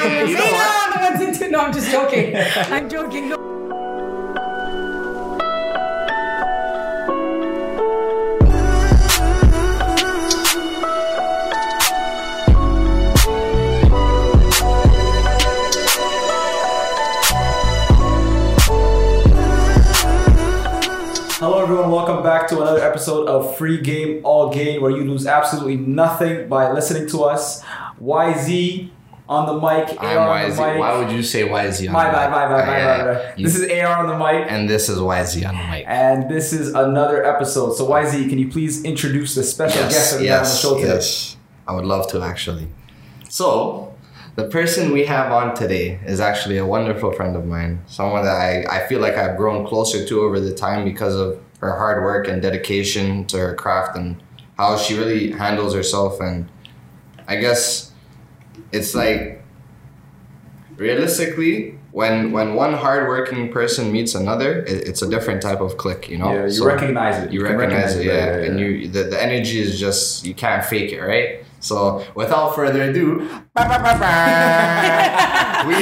You know no, no one's into. No, I'm just joking. I'm joking. No. Hello, everyone. Welcome back to another episode of Free Game All Gain, where you lose absolutely nothing by listening to us. YZ on the mic. I'm AR on YZ. the mic. Why would you say YZ on My the bad, mic? my bad, my bad, my bad. This is AR on the mic, and this is YZ on the mic. and this is another episode. So, YZ, can you please introduce the special guest that we have on the show today? yes. I would love to actually. So, the person we have on today is actually a wonderful friend of mine. Someone that I, I feel like I've grown closer to over the time because of her hard work and dedication to her craft and how she really handles herself. And I guess it's like realistically, when when one hardworking person meets another, it, it's a different type of click, you know. Yeah, you So- recognize it. you can recognize it, yeah, right, and you the, the energy is just you can't fake it, right? So without further ado, we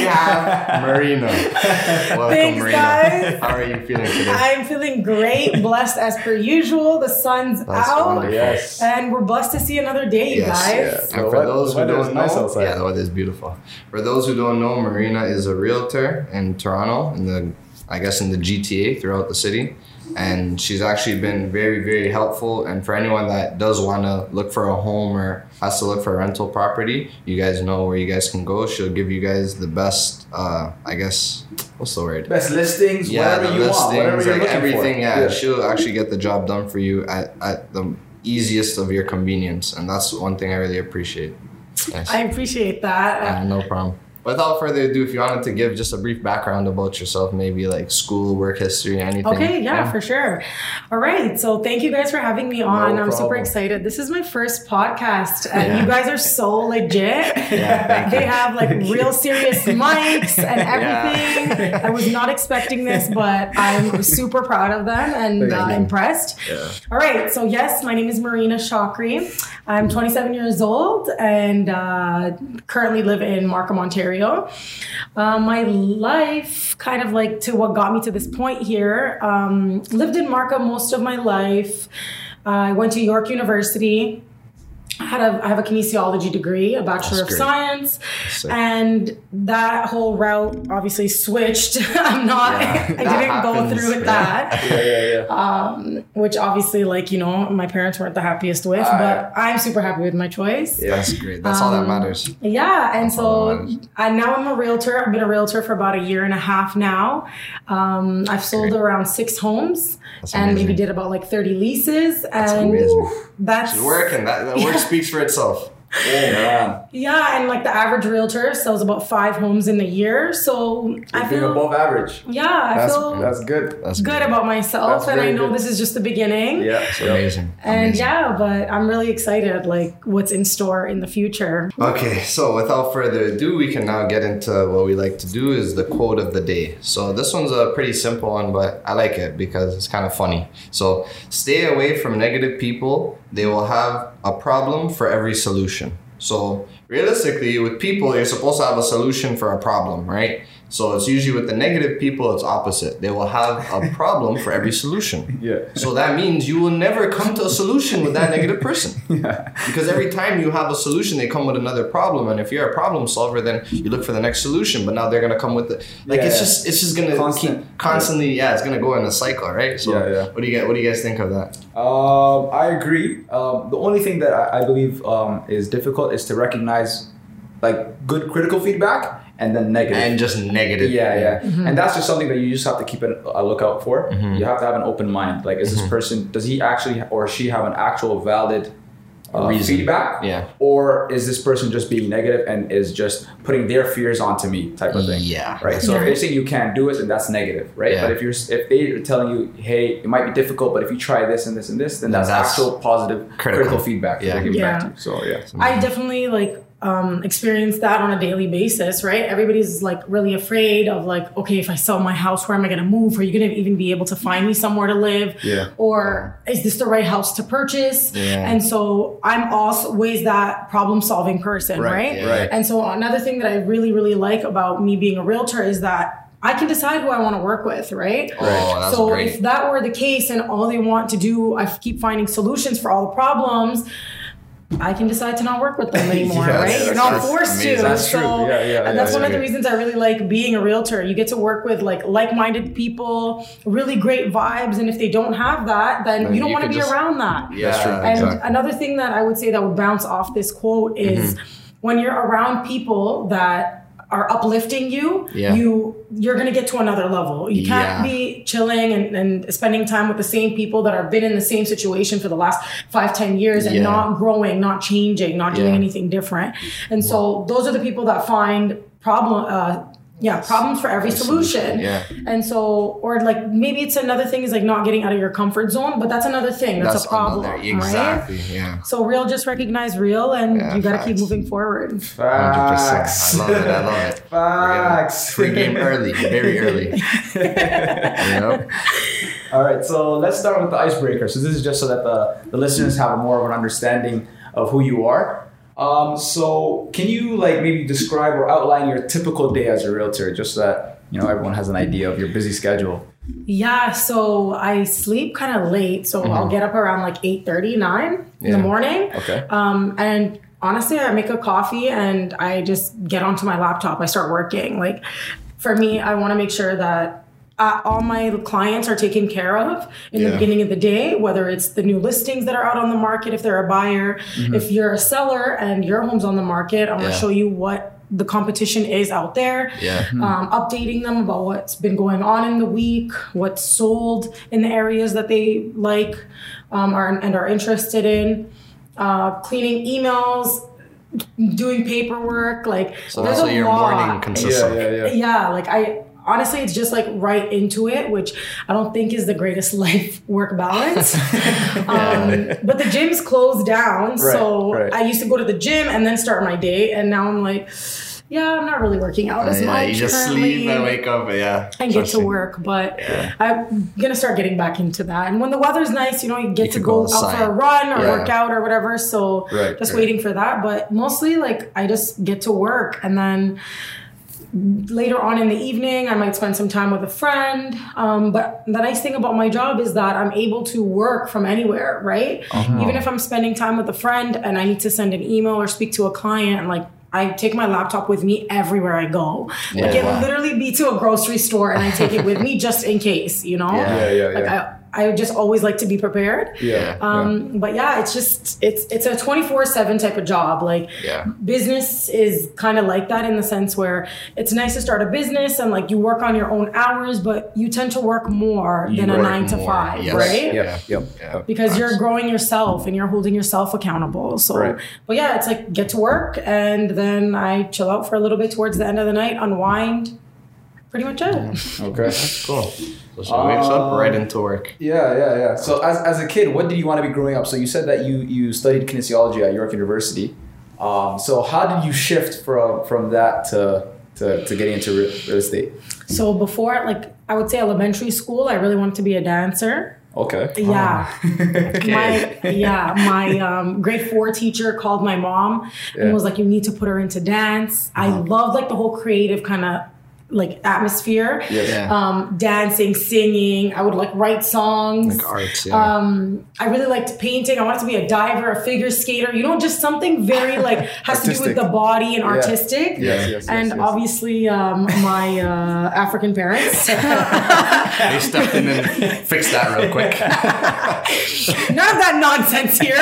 have Marina. Welcome, Thanks, Marina. guys. How are you feeling today? I'm feeling great, blessed as per usual. The sun's That's out, wonderful. Yes. and we're blessed to see another day, you Yes, guys. yeah. And The for wea- those who don't nice know, outside. yeah, the weather is beautiful. For those who don't know, Marina is a realtor in Toronto, in the I guess in the GTA throughout the city, and she's actually been very very helpful. And for anyone that does want to look for a home or has to look for a rental property, you guys know where you guys can go. She'll give you guys the best. Uh, I guess what's the word? Best listings, yeah, whatever the you want, whatever listings, you're like looking everything. for. Yeah, she'll actually get the job done for you at, at the easiest of your convenience, and that's one thing I really appreciate. Yes. I appreciate that. Uh, no problem. Without further ado, if you wanted to give just a brief background about yourself, maybe like school, work history, anything. Okay, yeah, for sure. All right. So thank you guys for having me on. I'm super excited. This is my first podcast, and Yeah. you guys are so legit. Yeah, they you. have like real serious mics and everything. I was not expecting this, but I'm super proud of them and uh, impressed. Yeah. All right. So, yes, my name is Marina Shakri. I'm 27 years old and uh, currently live in Markham, Ontario. Uh, my life, kind of like to what got me to this point here, um, lived in Markham most of my life. I went to York University. I had a, I have a kinesiology degree, a bachelor of science, Sick. and that whole route obviously switched. I'm not, Yeah, I didn't go through with yeah. that Yeah, yeah, yeah. um, which obviously, like you know, my parents weren't the happiest with, Ah, but I'm super happy with my choice. Yeah, That's great. That's all that matters. Yeah, and That's so. I now I'm a realtor. I've been a realtor for about a year and a half now. Um, I've sold Great. around six homes That's and maybe did about like 30 leases, and amazing. that's working. That, that work speaks for itself. Oh, man. yeah. And like the average realtor sells about five homes in a year, so I You're doing feel above average. yeah, I That's, feel that's good. That's good about myself, That's and I know good. this is just the beginning. Yeah. It's yeah. amazing. And Amazing. yeah, but I'm really excited, like what's in store in the future. Okay, so without further ado, we can now get into what we like to do is the quote of the day. So this one's a pretty simple one, but I like it because it's kind of funny. So stay away from negative people. They will have a problem for every solution. So realistically, with people, you're supposed to have a solution for a problem, right? So it's usually with the negative people, it's opposite. They will have a problem for every solution. Yeah. So that means you will never come to a solution with that negative person. Yeah. Because every time you have a solution, they come with another problem, and if you're a problem solver, then you look for the next solution. But now they're gonna come with the like it's Yeah. just it's just gonna Constant. keep constantly yeah it's gonna go in a cycle, right? So Yeah, yeah. what do you get? What do you guys think of that? Um, I agree. Um, the only thing that I, I believe um, is difficult is to recognize like good critical feedback and then negative. And just negative. yeah, yeah, and that's just something that you just have to keep an, a lookout for. Mhm. You have to have an open mind. Like, is this Mhm. person does he actually or she have an actual valid uh, Reason. feedback, Yeah. or is this person just being negative and is just putting their fears onto me type of thing? Yeah. Right. So if they're saying you can't do it, then that's negative, right? Yeah. But if you're if they're telling you, hey, it might be difficult, but if you try this and this and this, then that's, That's actual positive critical. critical, feedback Yeah. Yeah. back to you. So yeah. I definitely like um, experience that on a daily basis, right? Everybody's like really afraid of like, okay, if I sell my house, where am I going to move? Are you going to even be able to find me somewhere to live? Yeah. Or is this the right house to purchase? Yeah. And so I'm always that problem solving person, Right, right? yeah. right. And so another thing that I really, really like about me being a realtor is that I can decide who I want to work with, right? Oh, that's so great. if that were the case and all they want to do, I keep finding solutions for all the problems. I can decide to not work with them anymore, Yeah, right? You're not true. forced Amazing. to. That's true. So, Yeah, yeah, and that's yeah, one of the reasons I really like being a realtor. You get to work with like like-minded people, really great vibes, and if they don't have that, then Then you don't want to be just- around that. Yeah, That's true. And exactly. another thing that I would say that would bounce off this quote is Mm-hmm. when you're around people that are uplifting you, Yeah. you you're gonna get to another level. You can't Yeah. be chilling and, and spending time with the same people that have been in the same situation for the last five, ten years and Yeah. not growing, not changing, not doing anything different. And so those are the people that find problem uh yeah, problems for every solution. Yeah. And so, or like maybe it's another thing is like not getting out of your comfort zone, but that's another thing. That's, a problem, another- right? Exactly. Yeah. So real just recognize real and Yeah, you gotta keep moving forward. Facts. I love it. I love it. Facts. Free game early, very early. you know? All right, so let's start with the icebreaker. So this is just so that the, the listeners have a more of an understanding of who you are. Um, so can you like maybe describe or outline your typical day as a realtor, just so that you know everyone has an idea of your busy schedule? Yeah, so I sleep kind of late, so I'll get up around like 8 9 in Mm-hmm. The morning. Okay. Um, and honestly, I make a coffee and I just get onto my laptop. I start working. Like for me, I want to make sure that uh, all my clients are taken care of in the beginning of the day, whether it's the new listings that are out on the market, if they're a buyer, if you're a seller and your home's on the market, I'm Yeah. gonna show you what the competition is out there Yeah. um, updating them about what's been going on in the week, what's sold in the areas that they like um, are, and are interested in, uh, cleaning emails, doing paperwork. Like, So there's that's what a your lot. morning consists of. yeah. Yeah, like I honestly, it's just like right into it, which I don't think is the greatest life work balance. um, but the gym's closed down, so right. I used to go to the gym and then start my day, and now I'm like. Yeah, I'm not really working out as yeah, much. you just currently sleep and wake up. Yeah. and get to work. But I'm gonna start getting back into that. And when the weather's nice, you know, you get You to go, go out for a run or Yeah. work out or whatever. So Right, just right. waiting for that. But mostly, like, I just get to work and then later on in the evening, I might spend some time with a friend. Um, but the nice thing about my job is that I'm able to work from anywhere, right? Uh-huh. Even if I'm spending time with a friend and I need to send an email or speak to a client, like I take my laptop with me everywhere I go. Like it Wow. literally be to a grocery store and I take it with me just in case, you know? Yeah. Yeah, yeah, Like yeah. I, I just always like to be prepared. Yeah. Um, but yeah, it's just it's it's a 24/7 type of job. Like Yeah. business is kind of like that in the sense where it's nice to start a business and like you work on your own hours, but you tend to work more than a work 9 to 5, yes. right? yeah. Yep. Yeah. because you're growing yourself and you're holding yourself accountable. So, Right. but yeah, it's like get to work and then I chill out for a little bit towards the end of the night, unwind. Pretty much it. Okay. Cool. So she wakes up Um, right into work. Yeah, yeah, yeah. So as, as a kid, what did you want to be growing up? So you said that you you studied kinesiology at York University. Um, so how did you shift from from that to to, to getting into real, real estate? So before, like I would say elementary school, I really wanted to be a dancer. Okay. Yeah. My yeah, my um, grade four teacher called my mom Yeah. and was like, "You need to put her into dance." I loved like the whole creative kind of like atmosphere. Yeah. Um, dancing, singing. I would like write songs. Like arts. Yeah. Um, I really liked painting. I wanted to be a diver, a figure skater. You know, just something very like has to do with the body and Yeah. artistic. Yes, yes, and yes, yes. obviously, um, my uh, African parents. they stepped in and fixed that real quick. None of that nonsense here.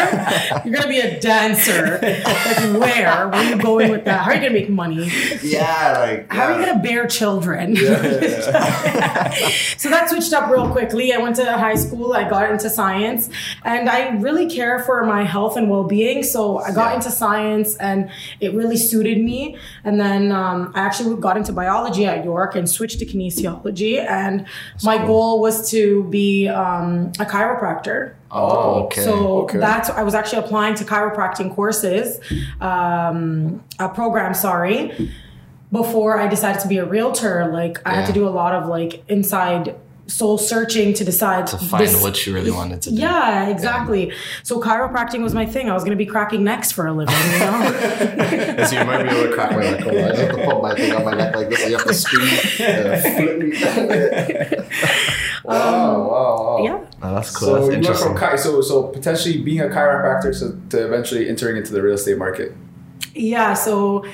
You're gonna be a dancer. Like where? Where are you going with that? How are you gonna make money? yeah, like How are you gonna bear children? yeah, so that switched up real quickly. I went to high school, I got into science, and I really care for my health and well being. So I got Yeah. into science and it really suited me. And then um, I actually got into biology at York and switched to kinesiology. And my goal was to be um, a chiropractor. Oh, okay. So Okay. that's I was actually applying to chiropractic courses, um, a program. Sorry, before I decided to be a realtor. Like I had to do a lot of like inside soul searching to decide to find this- what you really wanted to do. Yeah, exactly. So chiropractic was my thing. I was going to be cracking necks for a living. You know. As you might be able to crack my neck. I just have to put my thing on my neck like this. and You have to scream. and flip me. wow, wow, wow. yeah. Oh, that's cool. So that's you went interesting. from chi- so so potentially being a chiropractor so to eventually entering into the real estate market. Yeah, so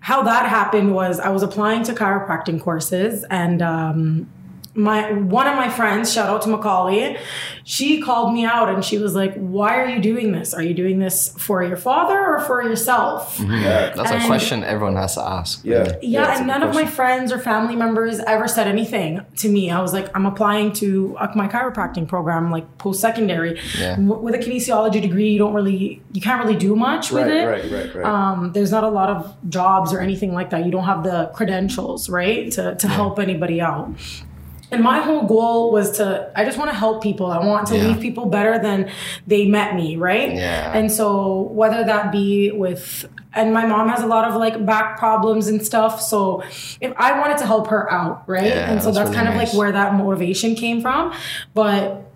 how that happened was I was applying to chiropractic courses and um my one of my friends, shout out to Macaulay, she called me out and she was like, "Why are you doing this? Are you doing this for your father or for yourself?" Yeah. That's a question everyone has to ask. Yeah. really. Yeah, and good none of my friends or family members ever said anything to me. I was like, I'm applying to my chiropractic program, like post secondary. Yeah. With a kinesiology degree, you don't really, you can't really do much with Right, it. right, right, right. Um, there's not a lot of jobs or anything like that. You don't have the credentials, right, to to help anybody out. And my whole goal was to, I just want to help people. I want to Yeah. leave people better than they met me, right? Yeah. And so whether that be with, and my mom has a lot of like back problems and stuff. So if I wanted to help her out, right? Yeah, and so that's that's, really kind of like where that motivation came from. But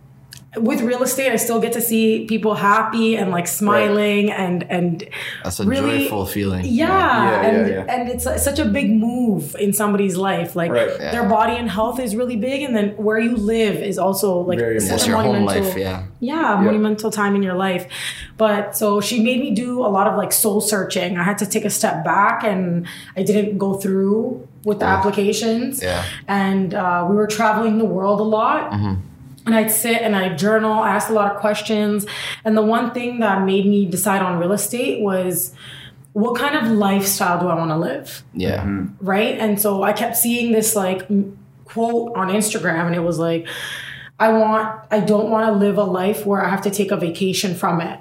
with real estate, I still get to see people happy and like smiling and, and That's a really- joyful feeling. yeah, Yeah, and yeah, yeah. and it's a- such a big move in somebody's life. Like Right. Yeah. their body and health is really big, and then where you live is also like Very such a your home monumental, life, yeah. yeah, monumental time in your life. But so she made me do a lot of like soul searching. I had to take a step back, and I didn't go through with the applications. Yeah. and uh, we were traveling the world a lot. And I'd sit and I'd journal, I asked a lot of questions. And the one thing that made me decide on real estate was what kind of lifestyle do I want to live? Yeah. Mm-hmm. Right. And so I kept seeing this like quote on Instagram, and it was like, I want, I don't want to live a life where I have to take a vacation from it.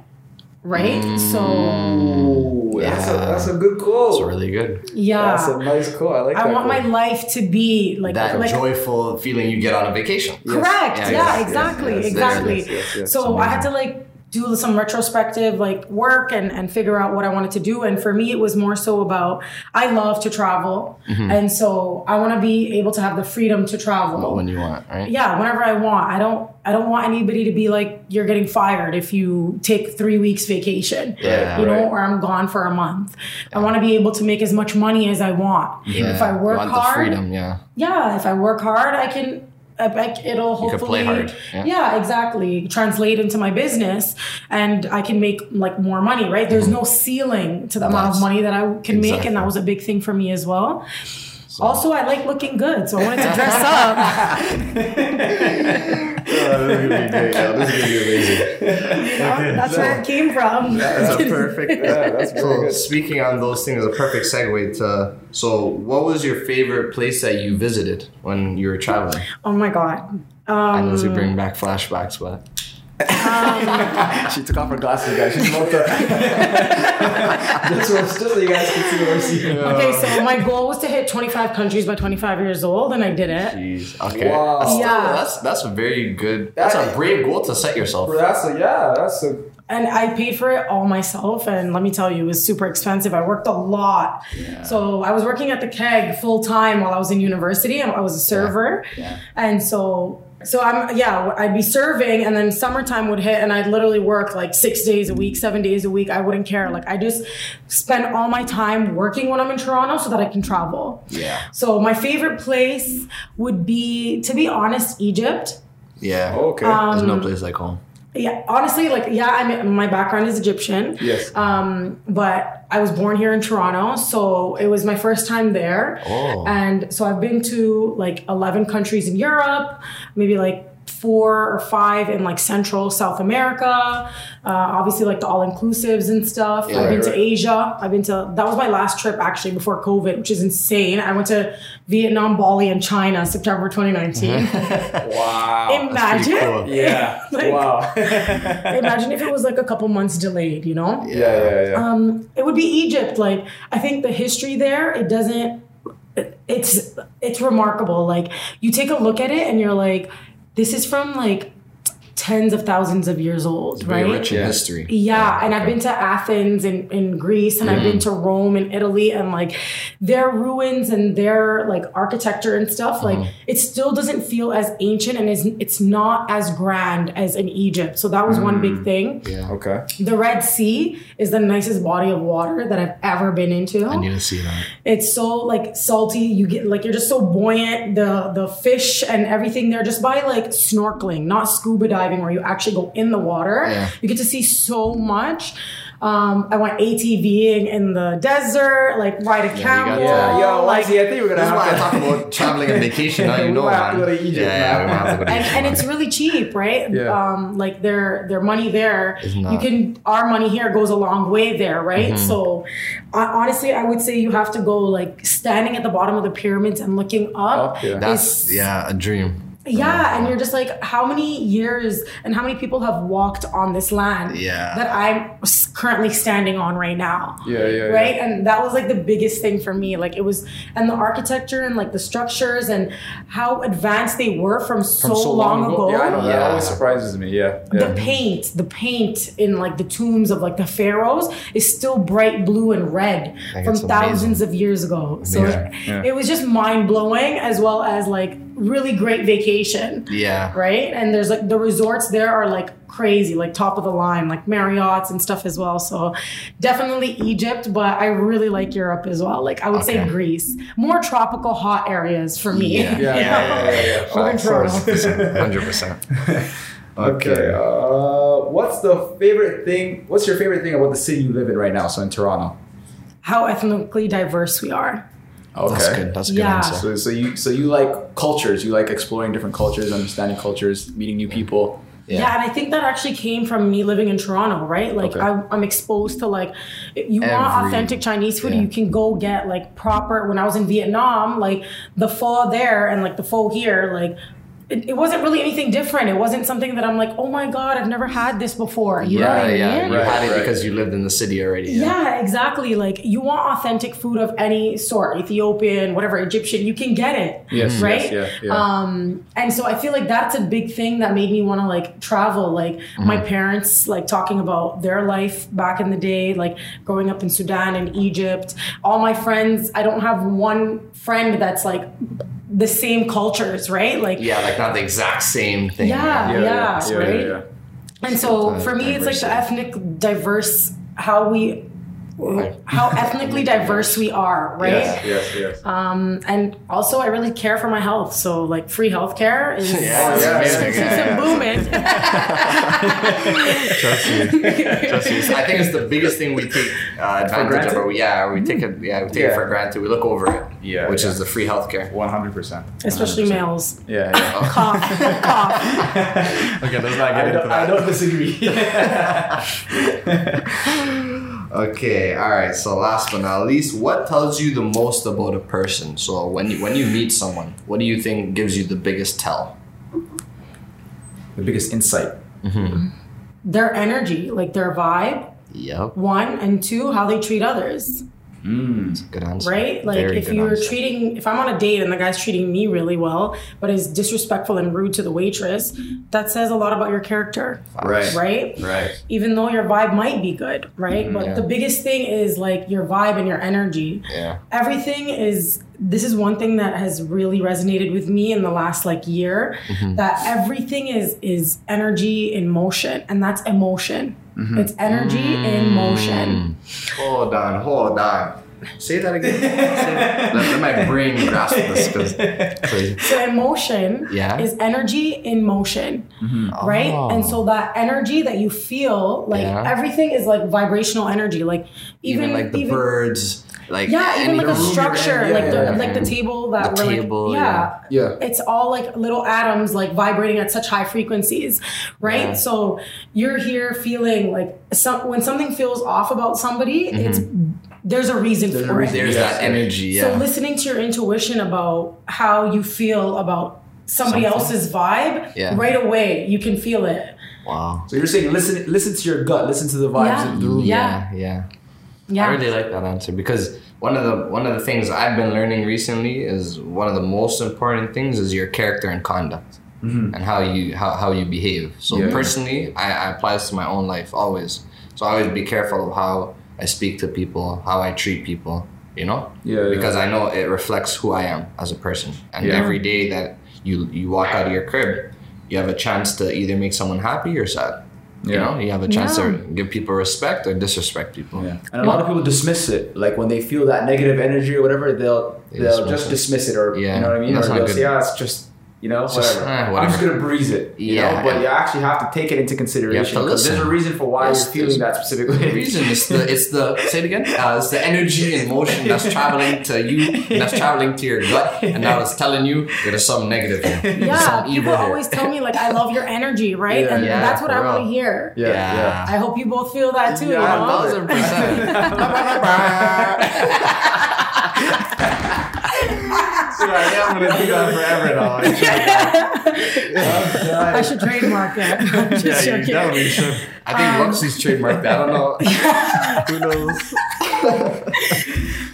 Right. So, mm. Ooh, that's, a, Yeah. that's a good quote. It's really good. yeah. That's a nice quote. I like I that. want my life to be like That like joyful feeling you get on a vacation. Correct. Yeah, Yeah, yes, yes, exactly, yes, exactly. yes, yes, yes. So I had to like do some retrospective like work and and figure out what I wanted to do. And for me, it was more so about I love to travel, Mm-hmm. and so I want to be able to have the freedom to travel. When you want, right? yeah, whenever I want. I don't. I don't want anybody to be like you're getting fired if you take three weeks vacation. Yeah, you know, right. or I'm gone for a month. I want to be able to make as much money as I want. Yeah. If I work hard, the freedom, yeah. yeah, if I work hard, I can. I, it'll hopefully, can play hard, yeah. yeah. exactly. Translate into my business, and I can make like more money. Right? There's mm-hmm. no ceiling to the amount of money that I can make, and that was a big thing for me as well. Also, I like looking good, so I wanted to dress up. Oh, this is gonna be great. yo. This is gonna be amazing. That's where it came from. That's a perfect. Yeah, that's so good. speaking on those things, a perfect segue to. So, what was your favorite place that you visited when you were traveling? oh my god. I know Um, we bring back flashbacks, but She took off her glasses, guys. She's about to. just, so, just so you guys can see what we're seeing. okay, so my goal was to hit 25 countries by 25 years old, and I did it. Jeez. Okay. Wow. That's, Yeah. that's that's a very good. That's a brave goal to set yourself. That's a yeah. That's a and I paid for it all myself. And let me tell you, it was super expensive. I worked a lot. So I was working at the keg full time while I was in university. I was a server. Yeah. And so, so I'm, yeah, I'd be serving and then summertime would hit and I'd literally work like six days a week, seven days a week. I wouldn't care. Like I just spend all my time working when I'm in Toronto so that I can travel. Yeah. So my favorite place would be, to be honest, Egypt. Yeah. Oh, okay. Um, There's no place like home. Yeah, honestly, like yeah, I mean, my background is Egyptian. Yes. Um, but I was born here in Toronto, so it was my first time there. Oh. And so I've been to like eleven countries in Europe, maybe like four or five in like Central South America. Uh, obviously, like the all inclusives and stuff. Yeah, I've been right, to right. Asia. I've been to that was my last trip actually before COVID, which is insane. I went to Vietnam, Bali, and China September 2019. wow. Imagine. cool. yeah. Like- wow. Imagine if it was like a couple months delayed, you know? yeah, yeah, yeah. Um, it would be Egypt. Like I think the history there, it doesn't. It's it's remarkable. Like you take a look at it and you're like, this is from like tens of thousands of years old, Very right? rich in Yeah. history. Yeah, and I've been to Athens in, in Greece and I've been to Rome in Italy and like their ruins and their like architecture and stuff, like uh-huh. it still doesn't feel as ancient and is it's not as grand as in Egypt. So that was one big mm. thing. Yeah. Okay. The Red Sea is the nicest body of water that I've ever been into. I need to see that. It's so like salty. You get like you're just so buoyant. The the fish and everything there just by like snorkeling, not scuba diving where you actually go in the water. Yeah. You get to see so much. Um, I went ATVing in the desert, like ride a you camel. got Yeah, yo, like, Ozzy, I think we're gonna have to. talk about traveling and vacation. Now you know, might have man. to go to Egypt, yeah, yeah, man. we to go to and, Egypt, and it's really cheap, right? Yeah. Um, like their their money there, you can our money here goes a long way there, right? Mm-hmm. So, uh, honestly, I would say you have to go like standing at the bottom of the pyramids and looking up. Up, yeah. That's yeah, a dream. Yeah, and you're just like, how many years and how many people have walked on this land Yeah. that I'm currently standing on right now? Yeah, yeah, yeah. Right? And that was like the biggest thing for me. Like it was, and the architecture and like the structures and how advanced they were from so, From long, ago. Yeah, I know that Yeah. always surprises me. Yeah. The paint, the paint in like the tombs of like the pharaohs is still bright blue and red from it's thousands of years ago. So Amazing. Yeah. it was just mind blowing as well as like really great vacation Yeah. right? And there's like the resorts there are like crazy, like top of the line, like Marriott's and stuff as well. So definitely Egypt, but I really like Europe as well. Like I would say Greece, more tropical, hot areas for me. Yeah. Yeah, yeah, yeah, yeah, yeah. We're in Of course. Toronto. Hundred percent. Okay. Uh, what's the favorite thing? What's your favorite thing about the city you live in right now? So in Toronto. How ethnically diverse we are. Okay. That's good. That's a good Yeah. answer. So, so you so you like cultures. You like exploring different cultures, understanding cultures, meeting new people. Yeah. and I think that actually came from me living in Toronto, right? Like Okay. I, I'm exposed to like, you want authentic Chinese food, yeah. you can go get like proper. When I was in Vietnam, like the pho there and like the pho here, like it, it wasn't really anything different. It wasn't something that I'm like, oh my god, I've never had this before. You know yeah, what I yeah. mean? You Right, had it right. because you lived in the city already. Yeah, exactly. Like you want authentic food of any sort, Ethiopian, whatever, Egyptian, you can get it. Yes, right. yes, yeah, yeah. Um, and so I feel like that's a big thing that made me want to like travel. Like my parents, like talking about their life back in the day, like growing up in Sudan and Egypt. All my friends, I don't have one friend that's like the same cultures, right? Like Yeah, like not the exact same thing. Yeah. yeah, right? And so for me, it's like the ethnic diverse how we how ethnically diverse we are, right? Yes, yes, yes. Um, and also, I really care for my health. So, like, free healthcare is Yeah, it's is. Yeah, yeah. booming. Trust me. Trust me. I think it's the biggest thing we take uh, advantage granted? of. Or we, yeah, we take it. Yeah, we take it for granted. We look over it. Yeah, which yeah. is the free healthcare. One hundred percent. Especially males. Yeah, yeah. Cough, cough. Okay, let's not I don't, I don't disagree. Okay, all right. So last but not least, what tells you the most about a person? So when you when you meet someone, what do you think gives you the biggest tell? the biggest insight. Mm-hmm. Their energy, like their vibe, Yep, one, and two, how they treat others. Mm. good answer. right? Like Very if you're answer. treating, if I'm on a date and the guy's treating me really well, but is disrespectful and rude to the waitress, that says a lot about your character, Right. right? Right. Even though your vibe might be good, right? but yeah. the biggest thing is like your vibe and your energy. Yeah. Everything is. This is one thing that has really resonated with me in the last like year. Mm-hmm. That everything is is energy in motion, and that's emotion. Mm-hmm. It's energy in motion. Hold on, hold on. Say that again. Say. Let, let my brain grasp this because. So emotion Yeah. is energy in motion, right? Oh. And so that energy that you feel, like Yeah. everything is like vibrational energy. Like even, Even, like the even- birds, like Yeah, even like the room you're structure, yeah, like the yeah, like the table that The we're table, like, yeah, Yeah. it's all like little atoms like vibrating at such high frequencies, right? Yeah. So you're here feeling like some when something feels off about somebody, mm-hmm. it's there's a reason There's a for reason. it. There's Yes, that yeah. energy. So listening to your intuition about how you feel about somebody Something. else's vibe, Yeah. right away you can feel it. wow. So you're saying listen, listen to your gut, listen to the vibes Yeah. of the room. Yeah. yeah. Yeah. Yeah. I really like that answer because one of the one of the things I've been learning recently is one of the most important things is your character and conduct. Mhm. and how you how, how you behave. So Yeah. personally, I, I apply this to my own life always. So I always be careful of how I speak to people, how I treat people. You know, Yeah, yeah. because I know it reflects who I am as a person. And Yeah. every day that you you walk out of your crib, you have a chance to either make someone happy or sad. You know, you have a chance Yeah. to give people respect or disrespect people. Yeah. And a lot of people dismiss it. Like when they feel that negative energy or whatever, they'll They they'll dismiss just it. dismiss it or Yeah, you know what I mean? that's or not they'll good. say, yeah, it's just you know, It's just, whatever. eh, I'm just gonna breeze it. You Yeah, know? But yeah. you actually have to take it into consideration to because there's a reason for why Yes, you're feeling that specifically. The reason is the it's the say it again. Uh, it's the energy and motion that's traveling to you, and that's traveling to your gut, and now it's telling you there's some negative here. There's Yeah, some people evil here. always tell me like I love your energy, right? Yeah. and Yeah, that's what I want to hear. yeah, yeah. I hope you both feel that too. Yeah, you I know? love thousand percent. yeah, I'm gonna do that forever now. I should trademark that. I'm just Yeah, you joking. definitely should. I think Um, Luxie's trademarked that. I don't know. Who knows?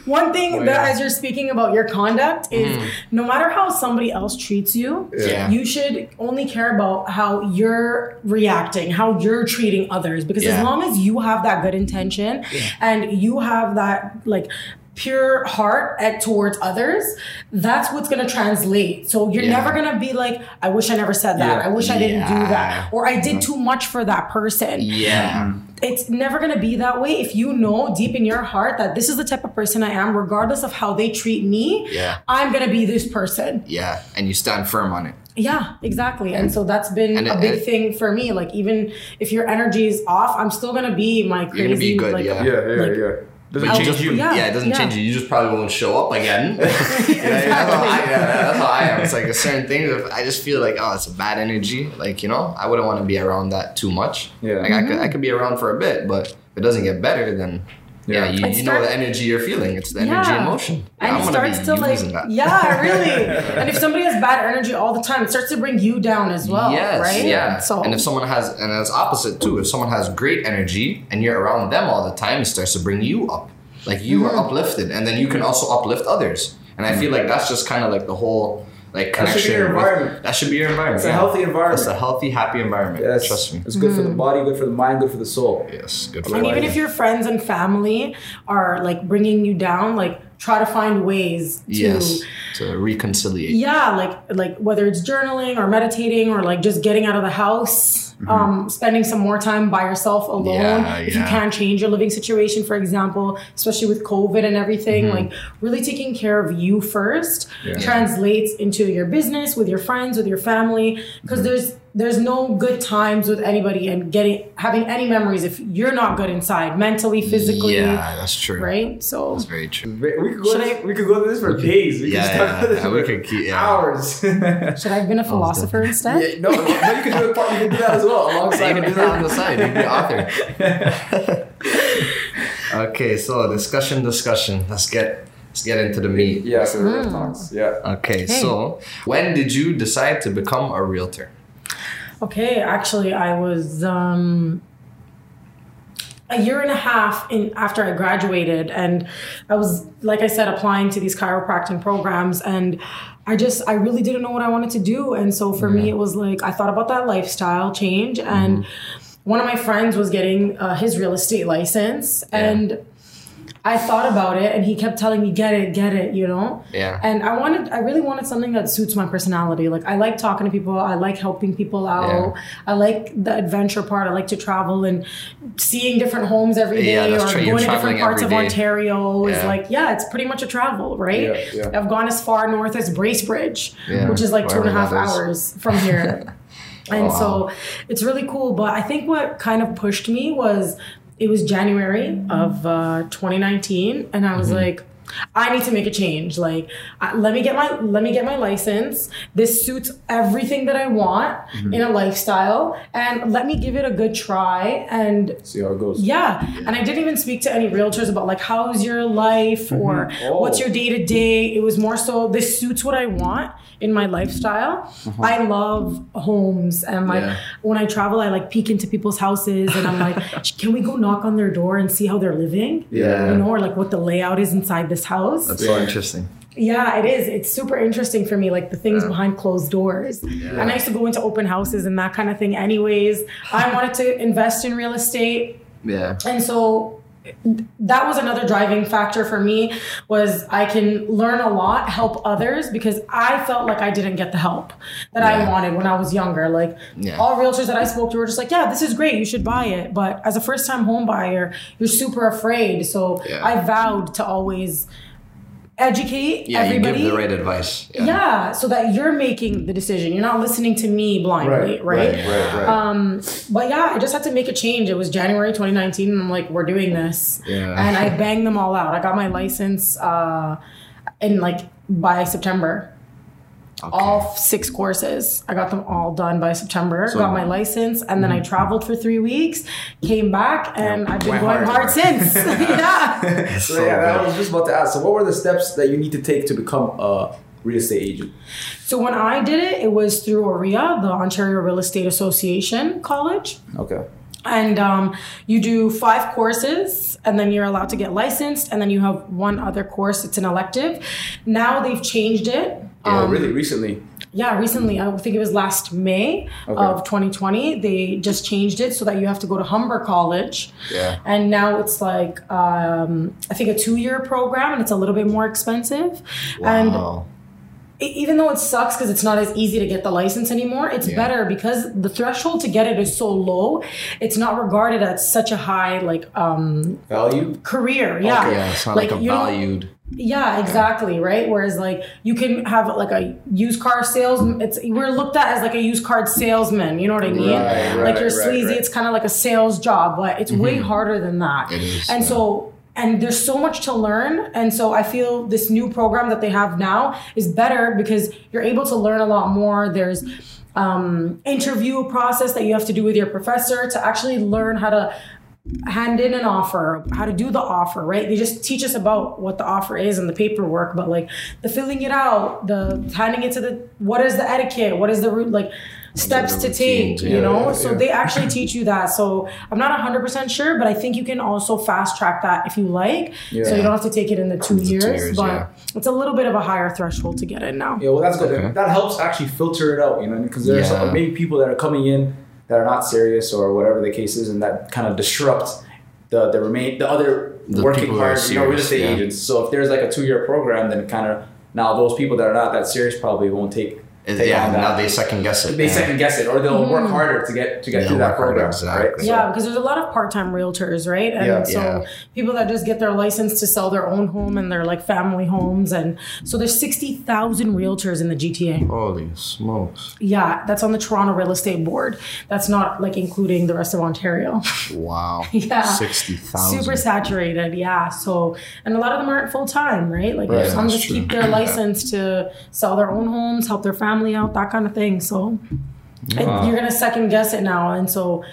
One thing Oh, that, yeah. as you're speaking about your conduct, is Mm. no matter how somebody else treats you, Yeah. you should only care about how you're reacting, how you're treating others. Because Yeah. as long as you have that good intention and you have that like pure heart at towards others, that's what's gonna translate. So you're Yeah. never gonna be like, I wish I never said that. Yeah. I wish I didn't do that. Or I did mm-hmm. too much for that person Yeah. it's never going to be that way if you know deep in your heart that this is the type of person I am, regardless of how they treat me. Yeah. I'm going to be this person. Yeah. And you stand firm on it. Yeah, exactly. And so that's been a it- big it- thing for me. Like, even if your energy is off, I'm still going to be my crazy. You're gonna be good, like, yeah. Yeah, yeah, Like- yeah. Doesn't But change just, you. yeah, Yeah, it doesn't yeah. change you. You just probably won't show up again. yeah, that's, how I, yeah, that's how I am. It's like a certain thing. If I just feel like, oh, it's a bad energy. Like you know, I wouldn't want to be around that too much. Yeah. Like I could, mm-hmm. I could be around for a bit, but if it doesn't get better, then yeah, Yeah. you, It you know the energy you're feeling. It's the energy Yeah. in motion. Yeah, And I'm it gonna starts be to like, using that. yeah, really. and if somebody has bad energy all the time, it starts to bring you down as well, yes, right? yeah. So and if someone has, and it's opposite too. If someone has great energy and you're around them all the time, it starts to bring you up. Like you Mm-hmm. are uplifted, and then you can also uplift others. And I feel like that's just kind of like the whole like That should be connection. your with- environment. that should be your environment. It's a yeah. healthy environment. It's a healthy, happy environment. Yes. Trust me. It's good for the Mm-hmm. body, good for the mind, good for the soul. Yes, good for And you. even if your friends and family are like bringing you down, like try to find ways to yes, to reconcile. yeah like like whether it's journaling or meditating or like just getting out of the house um spending some more time by yourself alone Mm-hmm. Yeah, if you yeah. can change your living situation for example especially with covid and everything Mm-hmm. like really taking care of you first Yeah. translates into your business with your friends with your family because Mm-hmm. there's there's no good times with anybody and getting having any memories if you're not good inside mentally physically Yeah, that's true. right so That's very true. We could go. Should This, I- we could go to this for days. We Yeah, could talk yeah, this yeah, we for could keep- yeah. hours. should i have been a philosopher instead no, no, you could do it. You could do that as well alongside. you can do that on the side. You can be author. okay, so discussion, discussion. Let's get let's get into the meat. Yeah, so real hmm. talks. Yeah. Okay, so when did you decide to become a realtor? Okay, actually, I was um, a year and a half in after I graduated, and I was, like I said, applying to these chiropractic programs, and I just I really didn't know what I wanted to do, and so for me, it was like I thought about that lifestyle change, and one of my friends was getting uh, his real estate license, and. I thought about it and he kept telling me, get it, get it, you know? Yeah. And I wanted, I really wanted something that suits my personality. Like, I like talking to people, I like helping people out, Yeah. I like the adventure part, I like to travel and seeing different homes every day Yeah, or true. You're going to different parts of every day. Ontario is like, yeah, it's pretty much a travel, right? Yeah, yeah. I've gone as far north as Bracebridge, Yeah, which is like two and a wherever half that is. hours from here. and Oh, wow. so it's really cool. But I think what kind of pushed me was it was January of uh, 2019, and I was Mm-hmm. like, I need to make a change. Like, uh, let me get my let me get my license. This suits everything that I want Mm-hmm. in a lifestyle, and let me give it a good try. And See how it goes. yeah. And I didn't even speak to any realtors about like how's your life or Oh. what's your day to day. It was more so this suits what I want in my lifestyle. I love homes and like Yeah. when I travel, I like peek into people's houses and I'm like, can we go knock on their door and see how they're living? Yeah. You know, or like what the layout is inside the this house. That's so interesting. Yeah, it is. It's super interesting for me, like the things behind closed doors. And I used to go into open houses and that kind of thing, anyways. I wanted to invest in real estate. Yeah. And so that was another driving factor for me was I can learn a lot, help others because I felt like I didn't get the help that I wanted when I was younger. Like Yeah. all realtors that I spoke to were just like, yeah, this is great. You should buy it. But as a first time home buyer, you're super afraid. So Yeah. I vowed to always educate Yeah, everybody. you give the right advice. yeah. so that you're making the decision. You're not listening to me blindly, right? right, right, right. Um, but yeah, I just had to make a change. It was January 2019, and I'm like, we're doing this. Yeah. And I banged them all out. I got my license uh, in like by September. All six courses. I got them all done by September. So- got my license, and then I traveled for three weeks. Came back, and I've been Went going hard. hard, since. yeah. so, so yeah, I was just about to ask. So, what were the steps that you need to take to become a real estate agent? So when I did it, it was through OREA, the Ontario Real Estate Association College. Okay. And um, you do five courses, and then you're allowed to get licensed, and then you have one other course. It's an elective. Now they've changed it. Oh, Um, really? Recently? Yeah, recently, I think it was last May Okay. of 2020, they just changed it so that you have to go to Humber College. Yeah. And now it's like, um, I think a two year program, and it's a little bit more expensive. And Wow. e- even though it sucks because it's not as easy to get the license anymore, it's Yeah. better because the threshold to get it is so low. It's not regarded as such a high like um Value? career. Yeah, yeah, it's not like, a you don't- valued. yeah, exactly, right? Whereas like you can have like a used car sales it's we're looked at as like a used car salesman, you know what I mean? Right, like you're right, sleazy, right. it's kind of like a sales job, but it's way harder than that. Is, and yeah. so and there's so much to learn. And so i feel this new program that they have now is better because you're able to learn a lot more. There's um, interview process that you have to do with your professor to actually learn how to hand in an offer, how to do the offer, right? They just teach us about what the offer is and the paperwork, but like the filling it out, the handing it to the what is the etiquette, what is the route, like steps to take, routines, you know? yeah, so yeah. they actually teach you that. So I'm not 100% sure, but I think you can also fast track that if you like. So you don't have to take it in the two, years, years, but yeah. it's a little bit of a higher threshold to get in now. Yeah, well, that's good. Okay. That helps actually filter it out, you know, because there's Yeah. some, maybe people that are coming in that are not serious or whatever the case is, and that kind of disrupts the the remain the other The working people hard, you know, real estate yeah. agents. So if there's like a two year program, then kind of now those people that are not that serious probably won't take. It- take yeah, on now they second guess it. they yeah. second guess it, or they'll work hmm. harder to get to get They'll through that work harder, program. exactly. Right? So- Yeah, because there's a lot of part-time realtors, right? And Yeah. so Yeah. people that just get their license to sell their own home and their like family homes, and so there's sixty thousand realtors in the GTA. Holy smokes! Yeah, that's on the Toronto Real Estate Board. That's not like including the rest of Ontario. Wow. Yeah. Sixty thousand. Super saturated, yeah. So, and a lot of them aren't full time, right? Like Right, some just true. keep their license to sell their own homes, help their family out, that kind of thing. So, and you're gonna second guess it now, and so.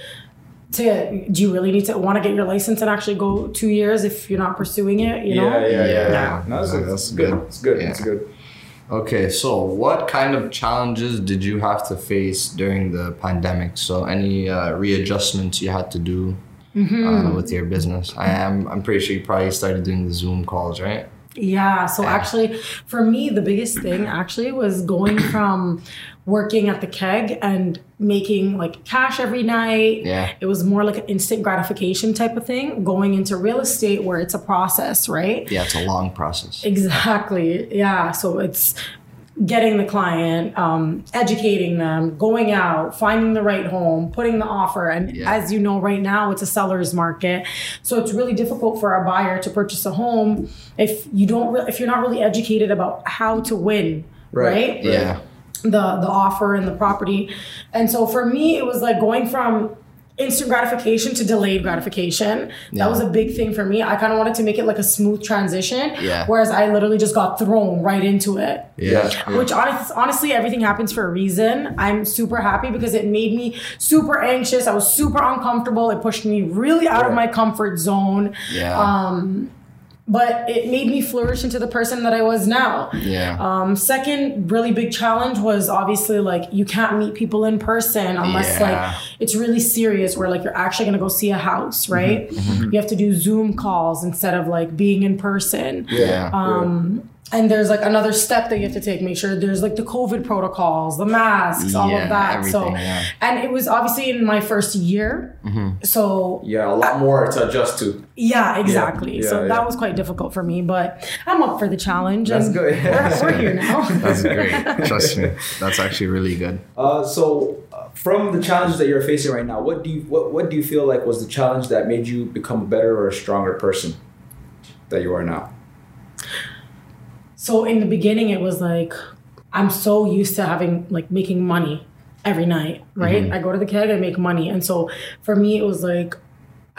To, do you really need to want to get your license and actually go two years if you're not pursuing it? You know, yeah, yeah, yeah, Yeah. No, that's, That's that's good. good. It's good. Yeah. It's good. Okay, so what kind of challenges did you have to face during the pandemic? So any uh, readjustments you had to do Mm-hmm. uh, with your business? I am. I'm pretty sure you probably started doing the Zoom calls, right? Yeah. So actually, for me, the biggest thing actually was going from working at the keg and making like cash every night. Yeah. It was more like an instant gratification type of thing, going into real estate where it's a process, right? Yeah, it's a long process. Exactly. Yeah. So it's getting the client, um, educating them, going out, finding the right home, putting the offer. And Yeah. as you know, right now it's a seller's market. So it's really difficult for a buyer to purchase a home if you don't, re- if you're not really educated about how to win. Right. right? Yeah. the the offer and the property. And so for me, it was like going from instant gratification to delayed gratification. Yeah. That was a big thing for me. I kind of wanted to make it like a smooth transition. Yeah. Whereas I literally just got thrown right into it. Yeah. Which honest, honestly, everything happens for a reason. I'm super happy because it made me super anxious. I was super uncomfortable. It pushed me really out of my comfort zone. Yeah. Um, but it made me flourish into the person that I was now. yeah. Um, second really big challenge was obviously like you can't meet people in person unless Yeah. like it's really serious where like you're actually gonna go see a house, right? Mm-hmm. You have to do Zoom calls instead of like being in person. Yeah. Um, and there's like another step that you have to take. Make sure there's like the COVID protocols, the masks, all Yeah, of that. So, yeah. and it was obviously in my first year. So Yeah, a lot more to adjust to. yeah, exactly. Yeah, so yeah. that was quite difficult for me, but I'm up for the challenge. That's and good. We're, we're here now. That's great. Trust me. That's actually really good. Uh, so, uh, from the challenges that you're facing right now, what do you what, what do you feel like was the challenge that made you become a better or a stronger person that you are now? So in the beginning, it was like I'm so used to having like making money every night, right? Mm-hmm. I go to the keg, I make money, and so for me, it was like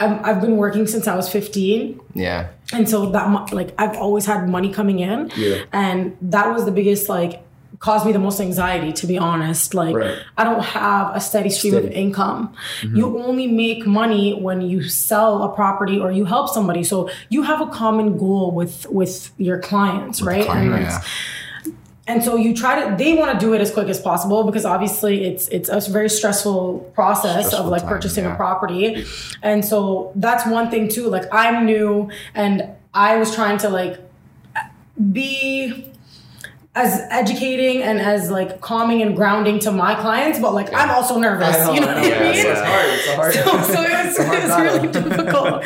I'm, I've been working since I was 15, Yeah. and so that like I've always had money coming in, Yeah. and that was the biggest like caused me the most anxiety to be honest like Right. i don't have a steady stream of Steady. income mm-hmm. you only make money when you sell a property or you help somebody so you have a common goal with with your clients right client, and, yeah. and so you try to they want to do it as quick as possible because obviously it's it's a very stressful process of like time, purchasing yeah. a property and so that's one thing too like i'm new and i was trying to like be as educating and as like calming and grounding to my clients but like i'm also nervous you know what i mean Yeah, so it's hard. It's hard. so, so it was, It's hard it was really difficult.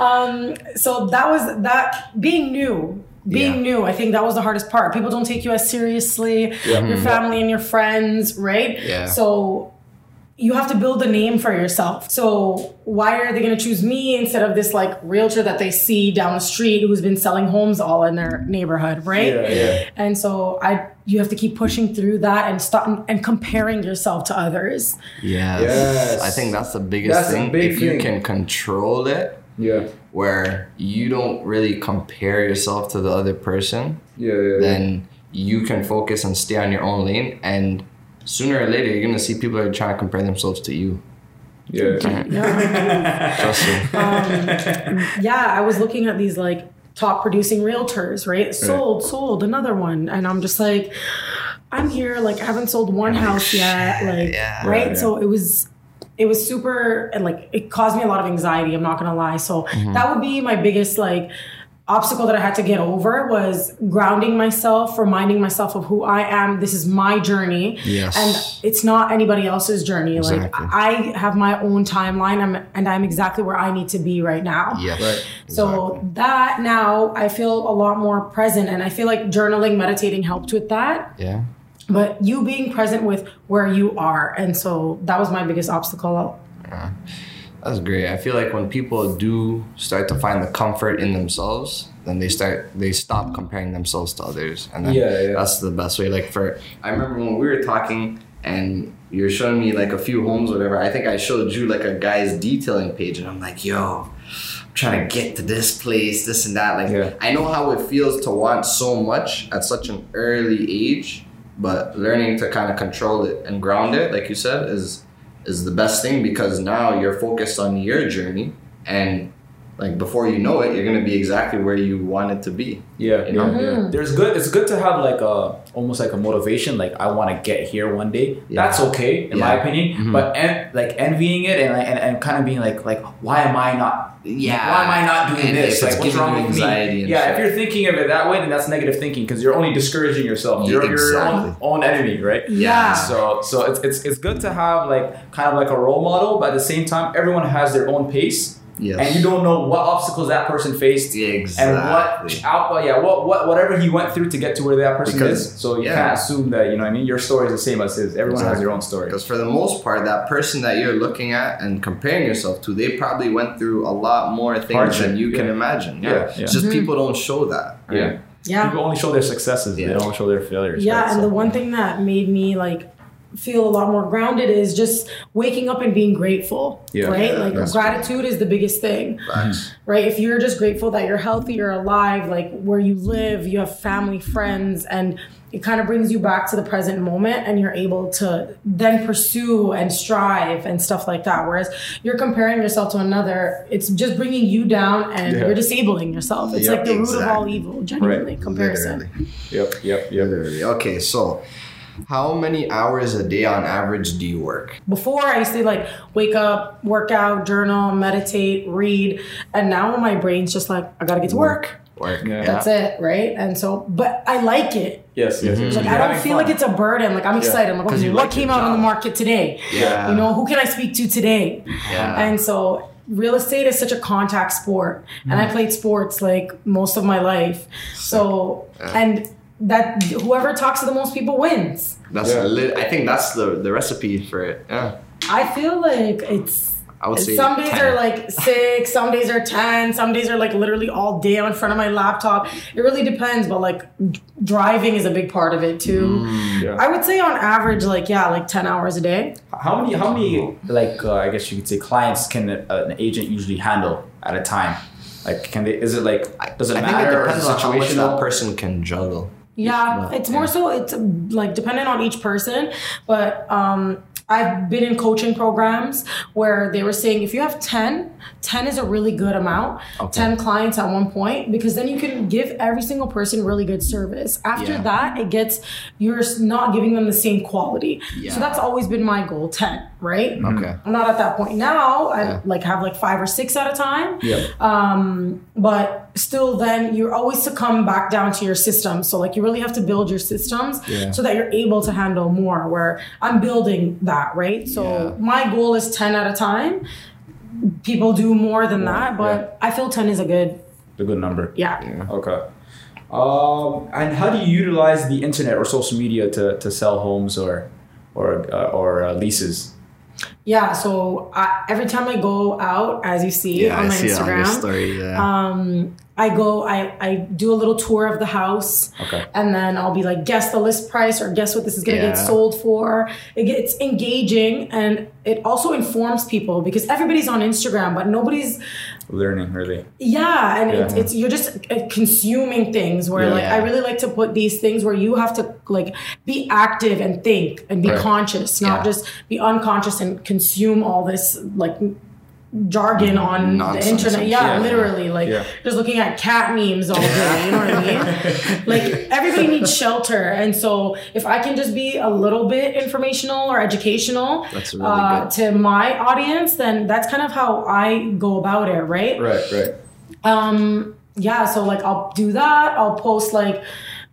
Um, so that was that being new. Being Yeah. new, I think that was the hardest part. People don't take you as seriously, your family and your friends, right? Yeah. So you have to build a name for yourself. So why are they going to choose me instead of this like realtor that they see down the street who's been selling homes all in their neighborhood, right? Yeah, yeah. And so I you have to keep pushing through that and stop and comparing yourself to others. Yes. Yes. I think that's the biggest That's a thing. big if you can control it, Yeah. where you don't really compare yourself to the other person, Yeah. Yeah. yeah. then you can focus and stay on your own lane. And sooner or later, you're gonna see people are trying to compare themselves to you. yeah. Trust me. yeah, I was looking at these like top producing realtors, right? Sold, sold, another one. And I'm just like, I'm here, like I haven't sold one house yet. Like Yeah. right. Yeah, So it was it was super and like it caused me a lot of anxiety, I'm not gonna lie. So Mm-hmm. that would be my biggest like obstacle that I had to get over was grounding myself, reminding myself of who I am. This is my journey. Yes. And it's not anybody else's journey. Like I have my own timeline I'm, and I'm exactly where I need to be right now. Yes. Right. So that now I feel a lot more present and I feel like journaling, meditating helped with that. Yeah. But you being present with where you are. And so that was my biggest obstacle. That's great. I feel like when people do start to find the comfort in themselves, then they start they stop comparing themselves to others, and then Yeah, yeah. that's the best way. Like for I remember when we were talking and you're showing me like a few homes, whatever. I think I showed you like a guy's detailing page, and I'm like, yo. I'm Trying to get to this place, this and that. Like, Yeah. I know how it feels to want so much at such an early age, but learning to kind of control it and ground it, like you said, is is the best thing because now you're focused on your journey and like before you know it you're gonna be exactly where you want it to be Yeah, You know? yeah, yeah. There's good. It's good to have like a almost like a motivation. Like I want to get here one day. Yeah. That's okay in my Yeah. opinion. Mhm. But en- like envying it and, and and kind of being like like why am I not? Yeah. Why am I not doing And this? Like what's wrong with me? and Yeah. shit. If you're thinking of it that way, then that's negative thinking because you're only discouraging yourself. You're, you're your own, own enemy, right? Yeah. So so it's, it's it's good to have like kind of like a role model, but at the same time, everyone has their own pace, yes and you don't know what obstacles that person faced exactly and what out yeah what, what whatever he went through to get to where that person Because- is so you yeah. can't assume that you know what I mean your story is the same as his everyone has their own story because for the most part that person that you're looking at and comparing yourself to they probably went through a lot more things Hardship, than you can yeah. imagine yeah, Yeah, yeah. it's just mm-hmm. people don't show that right? yeah Yeah. people only show their successes Yeah. they don't show their failures Yeah, right? and So- the one thing that made me like feel a lot more grounded is just waking up and being grateful. Yeah. right? Yeah, like that's gratitude is the biggest thing. Facts. Right? If you're just grateful that you're healthy, you're alive, like where you live, you have family, friends, and it kind of brings you back to the present moment and you're able to then pursue and strive and stuff like that. Whereas you're comparing yourself to another, it's just bringing you down and Yeah. you're disabling yourself. It's Yeah, like the root of all evil, genuinely, comparison. Literally. yep yep yep Literally. Okay, so How many hours a day on average do you work? Before I used to like wake up, work out, journal, meditate, read, and now my brain's just like I gotta get to work. Work. Yeah. That's it, right? And so, but I like it. Yes, yes. yes. Like You're I don't feel fun. like it's a burden. Like I'm excited. I'm like, 'Cause okay, what like came your out on the market today? Yeah. You know, who can I speak to today? Yeah. And so real estate is such a contact sport. And Mm-hmm. I played sports like most of my life. So and that whoever talks to the most people wins. That's Yeah. lit. I think that's the the recipe for it. Yeah. I feel like it's I would say some days 10. are like six, some days are ten, some days are like literally all day in front of my laptop. It really depends, but like driving is a big part of it too. Yeah. I would say on average, like yeah, like ten hours a day. How many? How many? Like uh, I guess you could say clients can a, an agent usually handle at a time? Like, can they? Is it like? Does it I think matter? it or is depends on how much situational? that person can juggle. Yeah, it's more so it's like dependent on each person, but um I've been in coaching programs where they were saying if you have 10, 10 is a really good amount. 10 clients at one point because then you can give every single person really good service. After Yeah. that, it gets you're not giving them the same quality. Yeah. So that's always been my goal, 10, right? Okay. I'm not at that point now. I Yeah. like have like 5 or 6 at a time. Yeah. Um, but still, then you're always to come back down to your system. So, like, you really have to build your systems Yeah. so that you're able to handle more. Where I'm building that, right? So, Yeah. my goal is 10 at a time. People do more than that, but I feel 10 is a good, a good number. yeah. Okay. Um, and how do you utilize the internet or social media to, to sell homes or or uh, or uh, leases? Yeah. So, I, every time I go out, as you see on my Instagram, story. Yeah. um, I go, I, I do a little tour of the house. Okay. and then I'll be like, guess the list price or guess what this is gonna get sold for. It gets engaging and it also informs people because everybody's on Instagram, but nobody's Learning really. yeah, and It's, Yeah. it's you're just uh, consuming things where like Yeah. I really like to put these things where you have to like be active and think and be Right. conscious, not Yeah. just be unconscious and consume all this like jargon on Nonsense the internet. and Yeah, literally like Yeah. just looking at cat memes all day. You know what I mean? like everybody needs shelter, and so if I can just be a little bit informational or educational really uh, to my audience, then that's kind of how I go about it, right? Right. Right. um yeah so like i'll do that i'll post like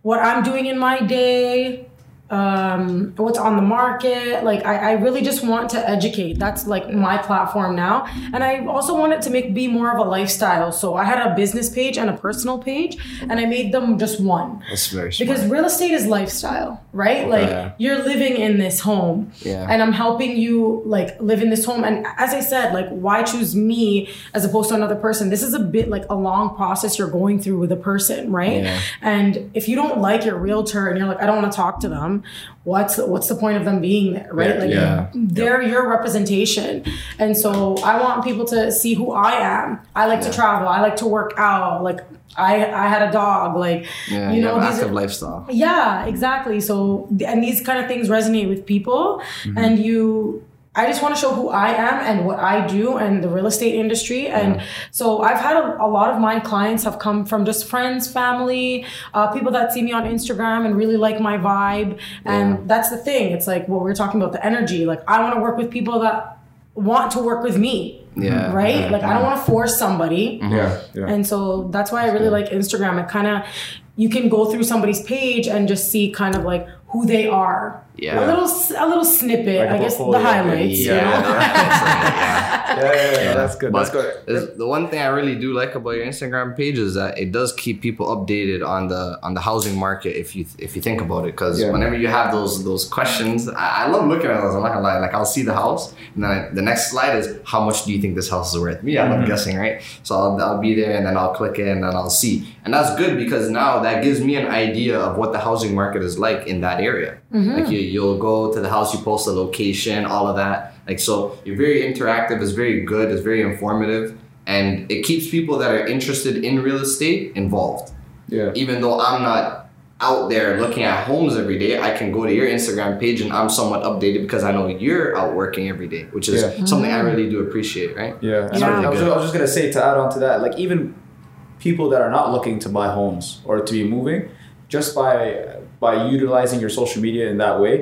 what i'm doing in my day um what's on the market. Like I, I really just want to educate. That's like my platform now. And i also wanted to make be more of a lifestyle. So i had a business page and a personal page and i made them just one. That's very smart. because real estate is lifestyle right? Like Yeah. you're living in this home. Yeah. and i'm helping you like live in this home. And as i said like why choose me as opposed to another person? This is a bit like a long process you're going through with a person right? Yeah. and if you don't like your realtor and you're like i don't want to talk to them what's the, what's the point of them being there right Yeah, like yeah. they're your representation and so i want people to see who i am i like to travel i like to work out like I, I had a dog like yeah, you know active are, lifestyle. yeah, exactly. So, and these kind of things resonate with people, Mm-hmm. and you. I just want to show who I am and what I do and the real estate industry. And so I've had a, a lot of my clients have come from just friends, family, uh, people that see me on Instagram and really like my vibe. And Yeah. that's the thing. It's like what we are talking about the energy. Like I want to work with people that want to work with me. Yeah, Right? yeah, like I don't want to force somebody. Yeah. Yeah. And so that's why I really like Instagram. It kind of you can go through somebody's page and just see kind of like who they are. Yeah. A little s- a little snippet, Like a I guess the highlights. Yeah, yeah. yeah, yeah, yeah, That's good. But That's good. the one thing I really do like about your Instagram page is that it does keep people updated on the on the housing market. If you if you think about it, because Yeah. whenever you have those those questions, I, I love looking at those. I'm not gonna lie. Like I'll see the house, and then I, the next slide is how much do you think this house is worth? Me, I love guessing, right? So I'll, I'll be there, and then I'll click it, and I'll see, and that's good because now that gives me an idea of what the housing market is like in that area. Mm-hmm. Like you, you'll go to the house, you post the location, all of that. Like so, you're very interactive. It's very good. It's very informative, and it keeps people that are interested in real estate involved. Yeah. Even though I'm not out there looking at homes every day, I can go to your Instagram page and I'm somewhat updated because I know you're out working every day, which is Yeah. something I mm-hmm. really do appreciate. Right? Yeah, Yeah. I, I was, I was just gonna say to add on to that, like even people that are not looking to buy homes or to be moving, just by by utilizing your social media in that way,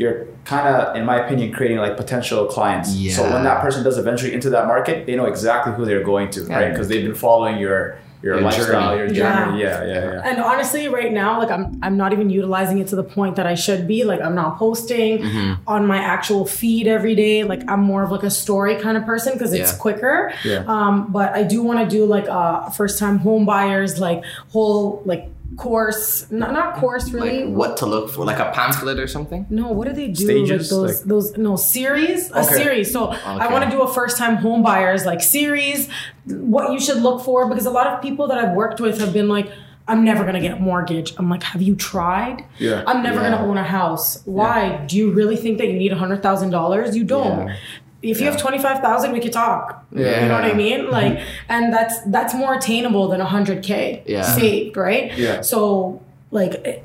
you're kind of, in my opinion, creating like potential clients. So when that person does eventually into that market, they know exactly who they're going to, right? Because they've been following your your, Your lifestyle, journey. your Yeah. journey. Yeah, yeah, yeah. And honestly, right now, like I'm, I'm not even utilizing it to the point that I should be. Like I'm not posting Mm-hmm. on my actual feed every day. Like I'm more of like a story kind of person because it's Yeah. quicker. Yeah. Um, but I do want to do like uh, first time home buyers, like whole like course, not not course really. Like what to look for, like a pamphlet or something. No, what do they do? Stages, like those like- those no series, a series. So I want to do a first time home buyers like series. What you should look for because a lot of people that I've worked with have been like. I'm never gonna get a mortgage. I'm like, have you tried? Yeah. I'm never Yeah. gonna own a house. Why? Do you really think that you need a hundred thousand dollars? You don't. Yeah. If you have twenty five thousand, we could talk. yeah. You know what I mean? Like, and that's that's more attainable than a hundred k Yeah. saved, right? Yeah. So like.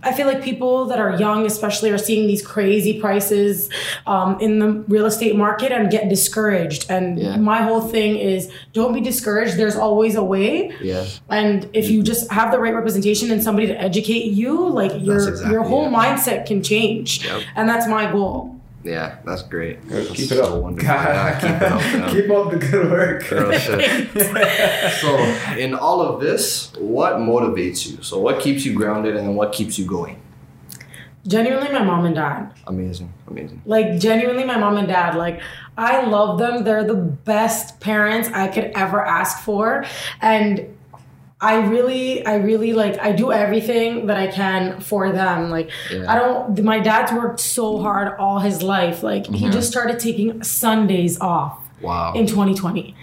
I feel like people that are young, especially, are seeing these crazy prices um, in the real estate market and get discouraged. And Yeah. my whole thing is don't be discouraged. There's always a way. Yeah. And if you just have the right representation and somebody to educate you, like your exactly your whole it. mindset can change. Yep. And that's my goal. Yeah, that's great. Keep That's it up. so wonderful. Yeah, keep it up. yeah. Keep up the good work. Real shit. so, in all of this, what motivates you? So, what keeps you grounded and what keeps you going? Genuinely, my mom and dad. Amazing, amazing. Like genuinely, my mom and dad. Like I love them. They're the best parents I could ever ask for, and I really, I really like. I do everything that I can for them. Like Yeah. I don't. My dad's worked so hard all his life. Like he mm-hmm. just started taking Sundays off Wow. in 2020.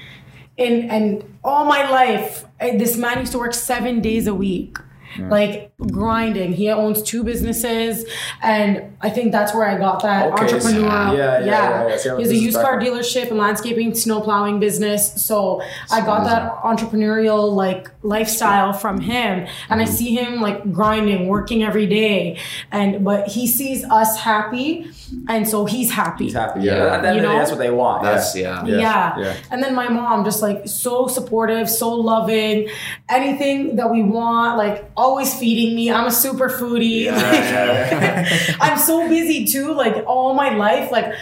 And and all my life, this man used to work seven days a week, like grinding. He owns two businesses, and I think that's where I got that Okay, so- entrepreneurial. yeah, yeah, yeah, yeah. So He has a used car dealership and landscaping, snow plowing business. So I got that entrepreneurial like lifestyle from him, and I mm-hmm. see him like grinding, working every day, and but he sees us happy, and so he's happy. He's happy. Yeah. Yeah. At the end You of the day, know? that's what they want. That's yeah. yeah. Yeah. yeah. And then my mom just like so supportive, so loving, anything that we want, like always feeding me. I'm a super foodie. Like, I'm so busy too, like all my life. Like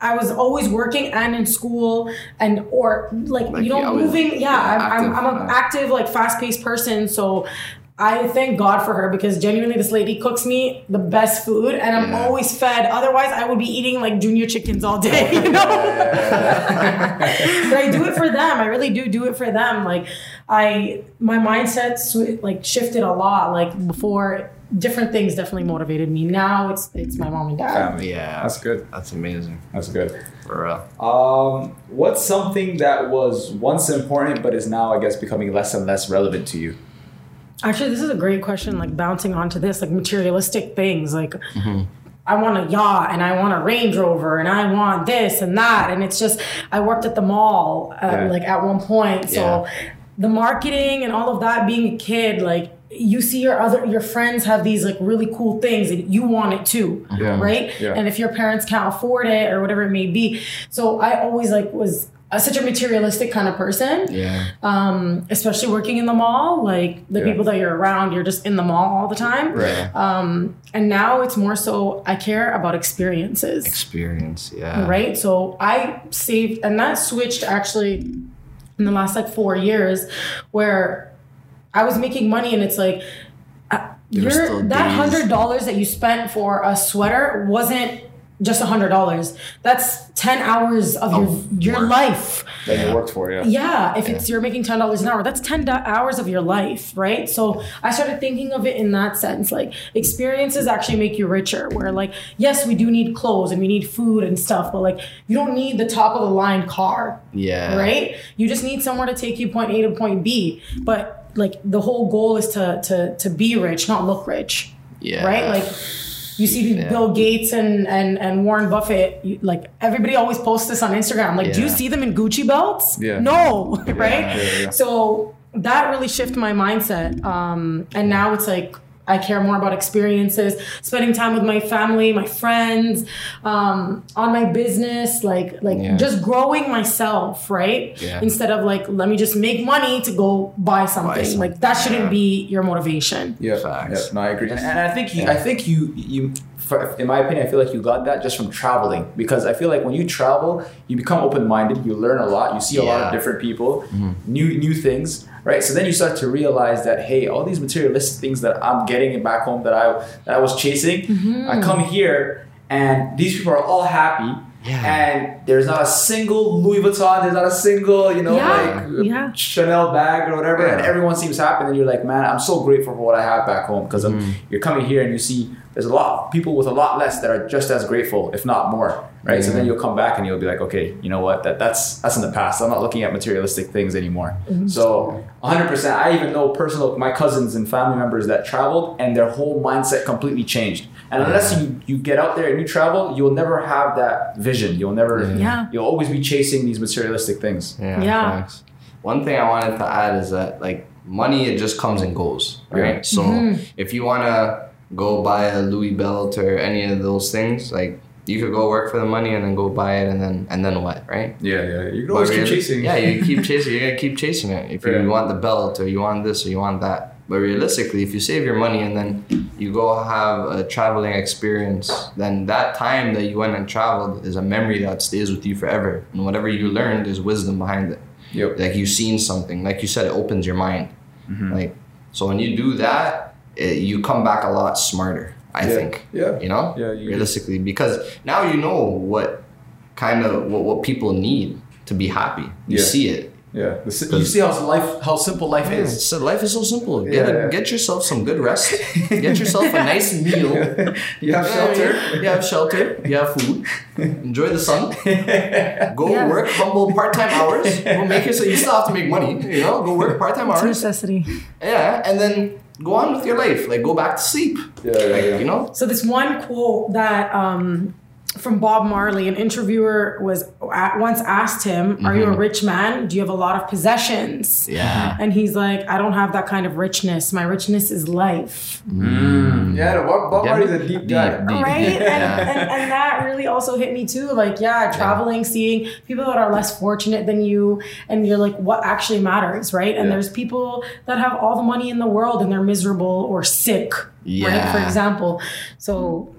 I was always working and in school and or like, Like, you know, always- moving. Yeah, yeah, I'm, I'm, I'm an active, uh, active, like fast-paced person. So I thank God for her because genuinely this lady cooks me the best food and I'm Yeah. always fed. Otherwise I would be eating like junior chickens all day, you know? but I do it for them. I really do do it for them. Like I, my mindset sw- like shifted a lot. Like before, different things definitely motivated me. Now it's it's my mom and dad. Family. Yeah. That's good. That's amazing. That's good. For real. Um, what's something that was once important but is now, I guess, becoming less and less relevant to you? Actually, this is a great question. Like bouncing onto this, like materialistic things, like. I want a yacht and I want a Range Rover and I want this and that. And it's just, I worked at the mall uh, Yeah. like at one point. So Yeah. The marketing and all of that, being a kid, like you see your other, your friends have these like really cool things and you want it too. Yeah. Right. Yeah. And if your parents can't afford it or whatever it may be. So I always like was uh, such a materialistic kind of person Yeah. um, especially working in the mall. Like the Yeah. people that you're around, you're just in the mall all the time. Right. Um, and now it's more so I care about experiences, Experience. Yeah. right? So I saved, and that switched actually in the last like four years, where I was making money, and it's like. uh, There were Your, still that hundred dollars that you spent for a sweater wasn't just a hundred dollars. That's ten hours of, Of your your work. life. That Yeah. you worked for, yeah. Yeah, if it's you're making ten dollars an hour, that's ten do- hours of your life, right? So I started thinking of it in that sense. Like experiences actually make you richer. Where like yes, we do need clothes and we need food and stuff, but like you don't need the top of the line car, Yeah. right? You just need somewhere to take you point A to point B. But like the whole goal is to to to be rich, not look rich, Yeah. right? Like you see Yeah. Bill Gates and and and Warren Buffett. You, like everybody always posts this on Instagram. Like, do you see them in Gucci belts? Yeah. No, right? yeah, yeah. So that really shifted my mindset. Um, and now it's like I care more about experiences, spending time with my family, my friends, um, on my business, like like Yeah. just growing myself, right? Yeah. Instead of like let me just make money to go buy something. something. Like that shouldn't Yeah. be your motivation. Yeah, Facts. yeah, no, I agree, and, and I think you, Yeah. I think you, you, for, in my opinion, I feel like you got that just from traveling because I feel like when you travel, you become open minded, you learn a lot, you see a lot of different people, new new things, right? So then you start to realize that hey, all these materialistic things that I'm getting back home that I that I was chasing, I come here and these people are all happy. Yeah. And there's not a single Louis Vuitton, there's not a single, you know, Yeah, like yeah. Chanel bag or whatever, and everyone seems happy. And you're like, man, I'm so grateful for what I have back home because Mm. you're coming here and you see there's a lot of people with a lot less that are just as grateful, if not more, right? So then you'll come back and you'll be like, okay, you know what? That that's that's in the past. I'm not looking at materialistic things anymore. Mm-hmm. So 100. percent I even know personal my cousins and family members that traveled and their whole mindset completely changed. And unless you you get out there and you travel, you'll never have that vision. You'll never. Yeah. You'll always be chasing these materialistic things. Yeah. Yeah. facts. One thing I wanted to add is that like money, it just comes and goes, right? Yeah. So Mm-hmm. if you wanna go buy a Louis belt or any of those things, like you could go work for the money and then go buy it and then and then what, right? Yeah, yeah. You can always keep chasing. Yeah, you keep chasing. You're gonna keep chasing it. If you Yeah. want the belt or you want this or you want that. But realistically, if you save your money and then you go have a traveling experience, then that time that you went and traveled is a memory that stays with you forever. And whatever you learned is wisdom behind it. Yep. Like you've seen something. Like you said, it opens your mind. Mm-hmm. Like so, when you do that, it, you come back a lot smarter. I Yeah. think. Yeah. You know. Yeah, you- realistically, because now you know what kind of what, what people need to be happy. You Yeah. see it. Yeah, the you see how life, how simple life is. So life is so simple. Get Yeah, a, yeah. get yourself some good rest. get yourself a nice meal. You have shelter. You have shelter. You have food. Enjoy the sun. Go Yeah. work humble part time hours. We'll make it so you still have to make money. You know, go work part time It's a hours. necessity. Yeah, and then go on with your life. Like go back to sleep. Yeah, yeah, yeah. You know. So this one quote that um, from Bob Marley, an interviewer was at, once asked him, "Are you a mm-hmm. rich man? Do you have a lot of possessions?" Yeah. And he's like, "I don't have that kind of richness. My richness is life." Mm. Mm. Yeah, no, Bob, Bob Yeah. Marley's a deep guy. Deep, deep. Right? And, Yeah. and, and that really also hit me too. Like, yeah, traveling, seeing people that are less fortunate than you, and you're like, what actually matters, right? And Yeah. there's people that have all the money in the world and they're miserable or sick, right? Yeah. For example. So,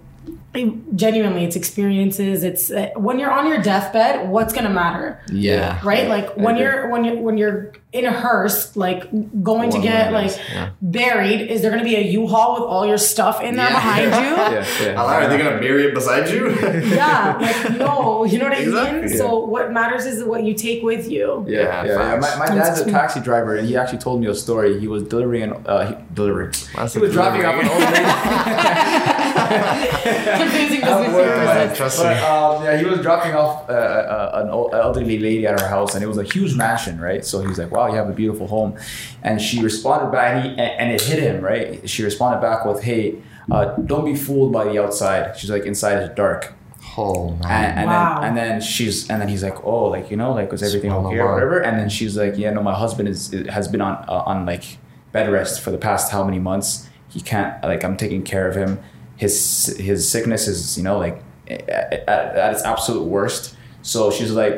it- genuinely, it's experiences. It's uh, when you're on your deathbed, what's gonna matter? Yeah. Right, like when agree. you're when you're when you're in a hearse, like going to get like yeah. buried. Is there going to be a U-Haul with all your stuff in there Yeah. behind you? Yeah, yeah. Are they gonna bury it beside you? yeah, like no, you know what I mean. Exactly. So what matters is what you take with you. Yeah, Yeah, yeah, yeah. My, my dad's a taxi driver, and he actually told me a story. He was delivering an uh, he, delivering. That's he a was dropping off an old lady. Confusing I'm business working on it. represents. Trust but me. um, yeah, he was dropping off uh, uh, an old, elderly lady at her house, and it was a huge mansion, right? So he was like, "Wow, you have a beautiful home," and she responded back, and, he, and, and it hit him, right? She responded back with, "Hey, uh, don't be fooled by the outside." She's like, "Inside is dark." Oh man. And, and Wow. then and then she's and then he's like, oh, like you know, like was everything okay or whatever? And then she's like, yeah, no, my husband is has been on uh, on like bed rest for the past how many months? He can't like I'm taking care of him. His his sickness is you know like at, at, at its absolute worst. So she's like.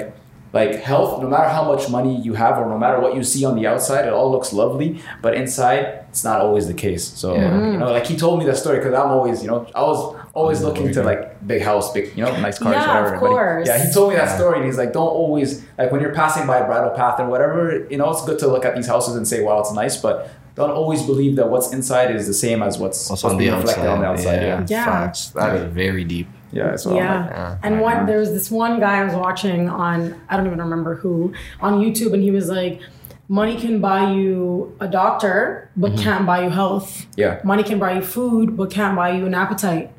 Like health, no matter how much money you have, or no matter what you see on the outside, it all looks lovely. But inside, it's not always the case. So Yeah. you know, like he told me that story because I'm always, you know, I was always looking to like big house, big, you know, nice cars, Yeah, whatever. of But he- course. yeah, he told me that story, and he's like, don't always like when you're passing by a bridle path and whatever. You know, it's good to look at these houses and say, wow, it's nice, but don't always believe that what's inside is the same as what's, What's what's on the reflected outside? on the outside. Yeah, Yeah. Facts. That is very deep. yeah. So I'm Yeah. like, Yeah. And one there was this one guy I was watching on I don't even remember who on YouTube and he was like money can buy you a doctor but Mm-hmm. can't buy you health. yeah, Money can buy you food but can't buy you an appetite.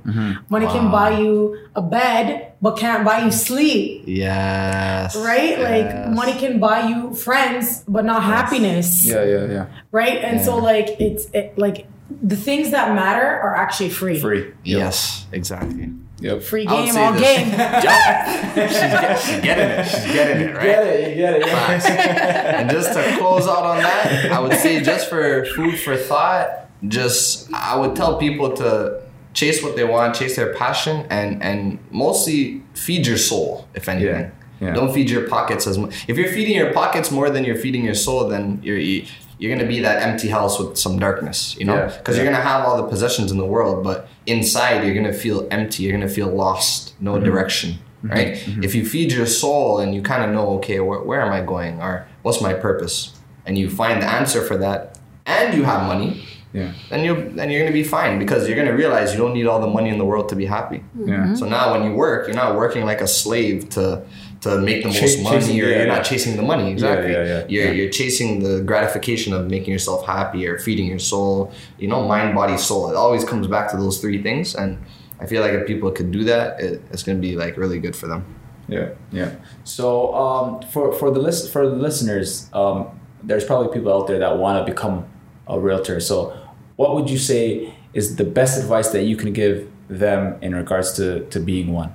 Money can buy you a bed but can't buy you sleep. Yes. Right? Like Yes. money can buy you friends but not happiness. yeah, yeah, yeah. Right? And so like it's it, like the things that matter are actually free. Free. Yes. Exactly. Yep. Free game, all this. game. She's, she's getting it. She's getting it, right? Get it, you get it. Facts. Yeah. and just to close out on that, I would say just for food for thought, just I would tell people to chase what they want, chase their passion, and and mostly feed your soul, if anything. Yeah. Don't feed your pockets as much. If you're feeding your pockets more than you're feeding your soul, then you're you- you're gonna be that empty house with some darkness, you know, Yeah. because you're gonna have all the possessions in the world, but inside you're gonna feel empty. You're gonna feel lost, no Mm-hmm. direction, right? If you feed your soul and you kind of know, okay, where, where am I going, or what's my purpose, and you find the answer for that, and you have money, Yeah. then you then you're gonna be fine because you're gonna realize you don't need all the money in the world to be happy. Yeah. So now when you work, you're not working like a slave to to make the Chase- most money, chasing- or yeah, you're not chasing the money exactly. yeah, yeah, You're you're chasing the gratification of making yourself happy or feeding your soul. You know, mind, body, soul. It always comes back to those three things, and I feel like if people could do that, it, it's gonna be like really good for them. Yeah, yeah. So um, for for the list for the listeners, um, there's probably people out there that want to become a realtor. So, what would you say is the best advice that you can give them in regards to to being one?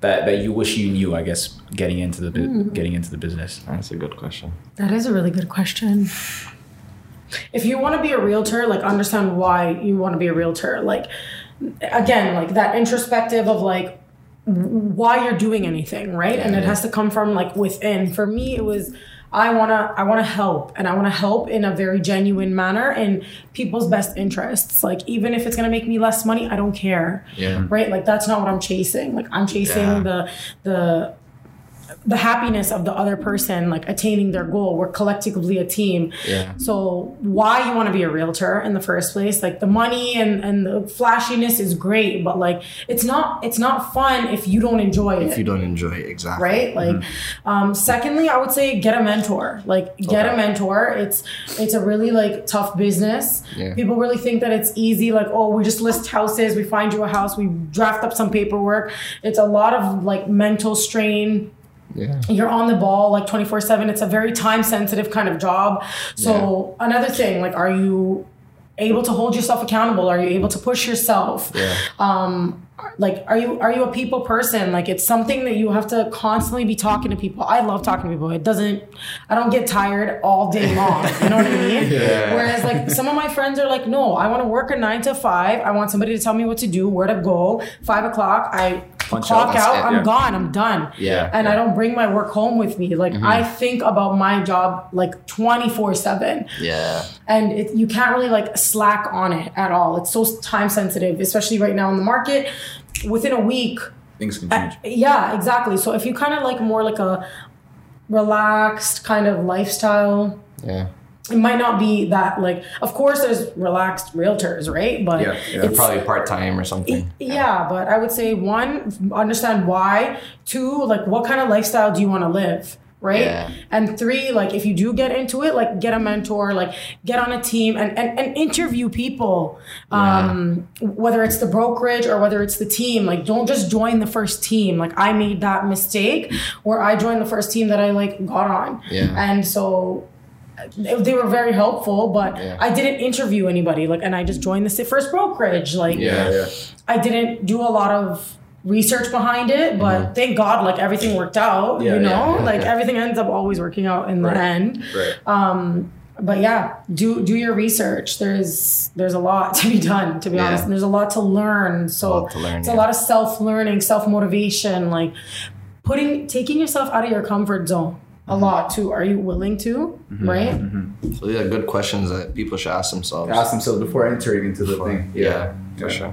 That that you wish you knew, I guess, getting into the bu- hmm. getting into the business. That's a good question. That is a really good question. If you want to be a realtor, like understand why you want to be a realtor. Like again, like that introspective of like why you're doing anything, right? And it has to come from like within. For me, it was I wanna I wanna help and I wanna help in a very genuine manner in people's best interests. Like even if it's gonna make me less money, I don't care. Yeah. Right? Like that's not what I'm chasing. Like I'm chasing Yeah. the the the happiness of the other person like attaining their goal. We're collectively a team. Yeah. so why you want to be a realtor in the first place? Like the money and and the flashiness is great but like it's not it's not fun if you don't enjoy it. If you don't enjoy it, exactly. right? Like um secondly i would say get a mentor. Like get Okay. a mentor. It's it's a really like tough business. Yeah. people really think that it's easy like oh we just list houses we find you a house we draft up some paperwork. It's a lot of like mental strain Yeah. you're on the ball like 24 7 it's a very time sensitive kind of job. So another thing like are you able to hold yourself accountable? Are you able to push yourself? Yeah. um like are you are you a people person? Like it's something that you have to constantly be talking to people. I love talking to people. It doesn't i don't get tired all day long. You know what i mean? Yeah. whereas like some of my friends are like no i want to work a nine to five. I want somebody to tell me what to do where to go. Five o'clock i Punch clock out, out, i'm yeah. gone i'm done Yeah, and i don't bring my work home with me like mm-hmm. i think about my job like 24 7 Yeah. and it, you can't really like slack on it at all. It's so time sensitive, especially right now in the market. Within a week, Things can change. yeah, exactly. So if you kind of like more like a relaxed kind of lifestyle, Yeah. It might not be that like. Of course, there's relaxed realtors, right? But Yeah, yeah. it's Probably part time or something. yeah, but I would say one, understand why. Two, like what kind of lifestyle do you want to live? Right. Yeah. And three, like if you do get into it, like get a mentor, like get on a team and and, and interview people. Um, whether it's the brokerage or whether it's the team. Like don't just join the first team. Like I made that mistake where I joined the first team that I like got on. Yeah. And so they they were very helpful, but Yeah. I didn't interview anybody. Like, and I just joined the first brokerage. Like, Yeah. yeah. I didn't do a lot of research behind it, but thank God, like everything worked out. Mm-hmm. Yeah, you know, yeah, like yeah. everything ends up always working out in Right. the end. Right. Um, but yeah, do do your research. There's there's a lot to be done, to be Yeah. honest. And there's a lot to learn. So A to learn, it's yeah. a lot of self learning, self motivation, like putting taking yourself out of your comfort zone. A Mm-hmm. lot too. Are you willing to? Right? So these are good questions that people should ask themselves. Ask themselves before entering into the thing. Yeah, for sure.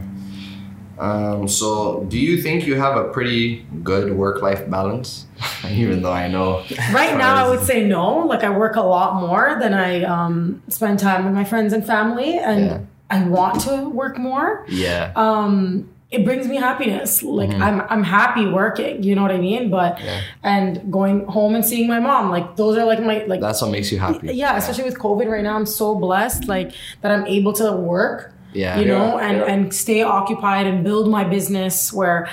Um, so, do you think you have a pretty good work-life balance? Even though I know, Right now, I would say no. Like I work a lot more than I um, spend time with my friends and family, and Yeah. I want to work more. yeah, Um, it brings me happiness. Like I'm, I'm happy working. You know what I mean? But Mm-hmm. Yeah. and going home and seeing my mom, like those are like my like that's what makes you happy. yeah. Especially with COVID right now, I'm so blessed like that I'm able to work. Yeah. you know, Yeah, and yeah. and stay occupied and build my business where.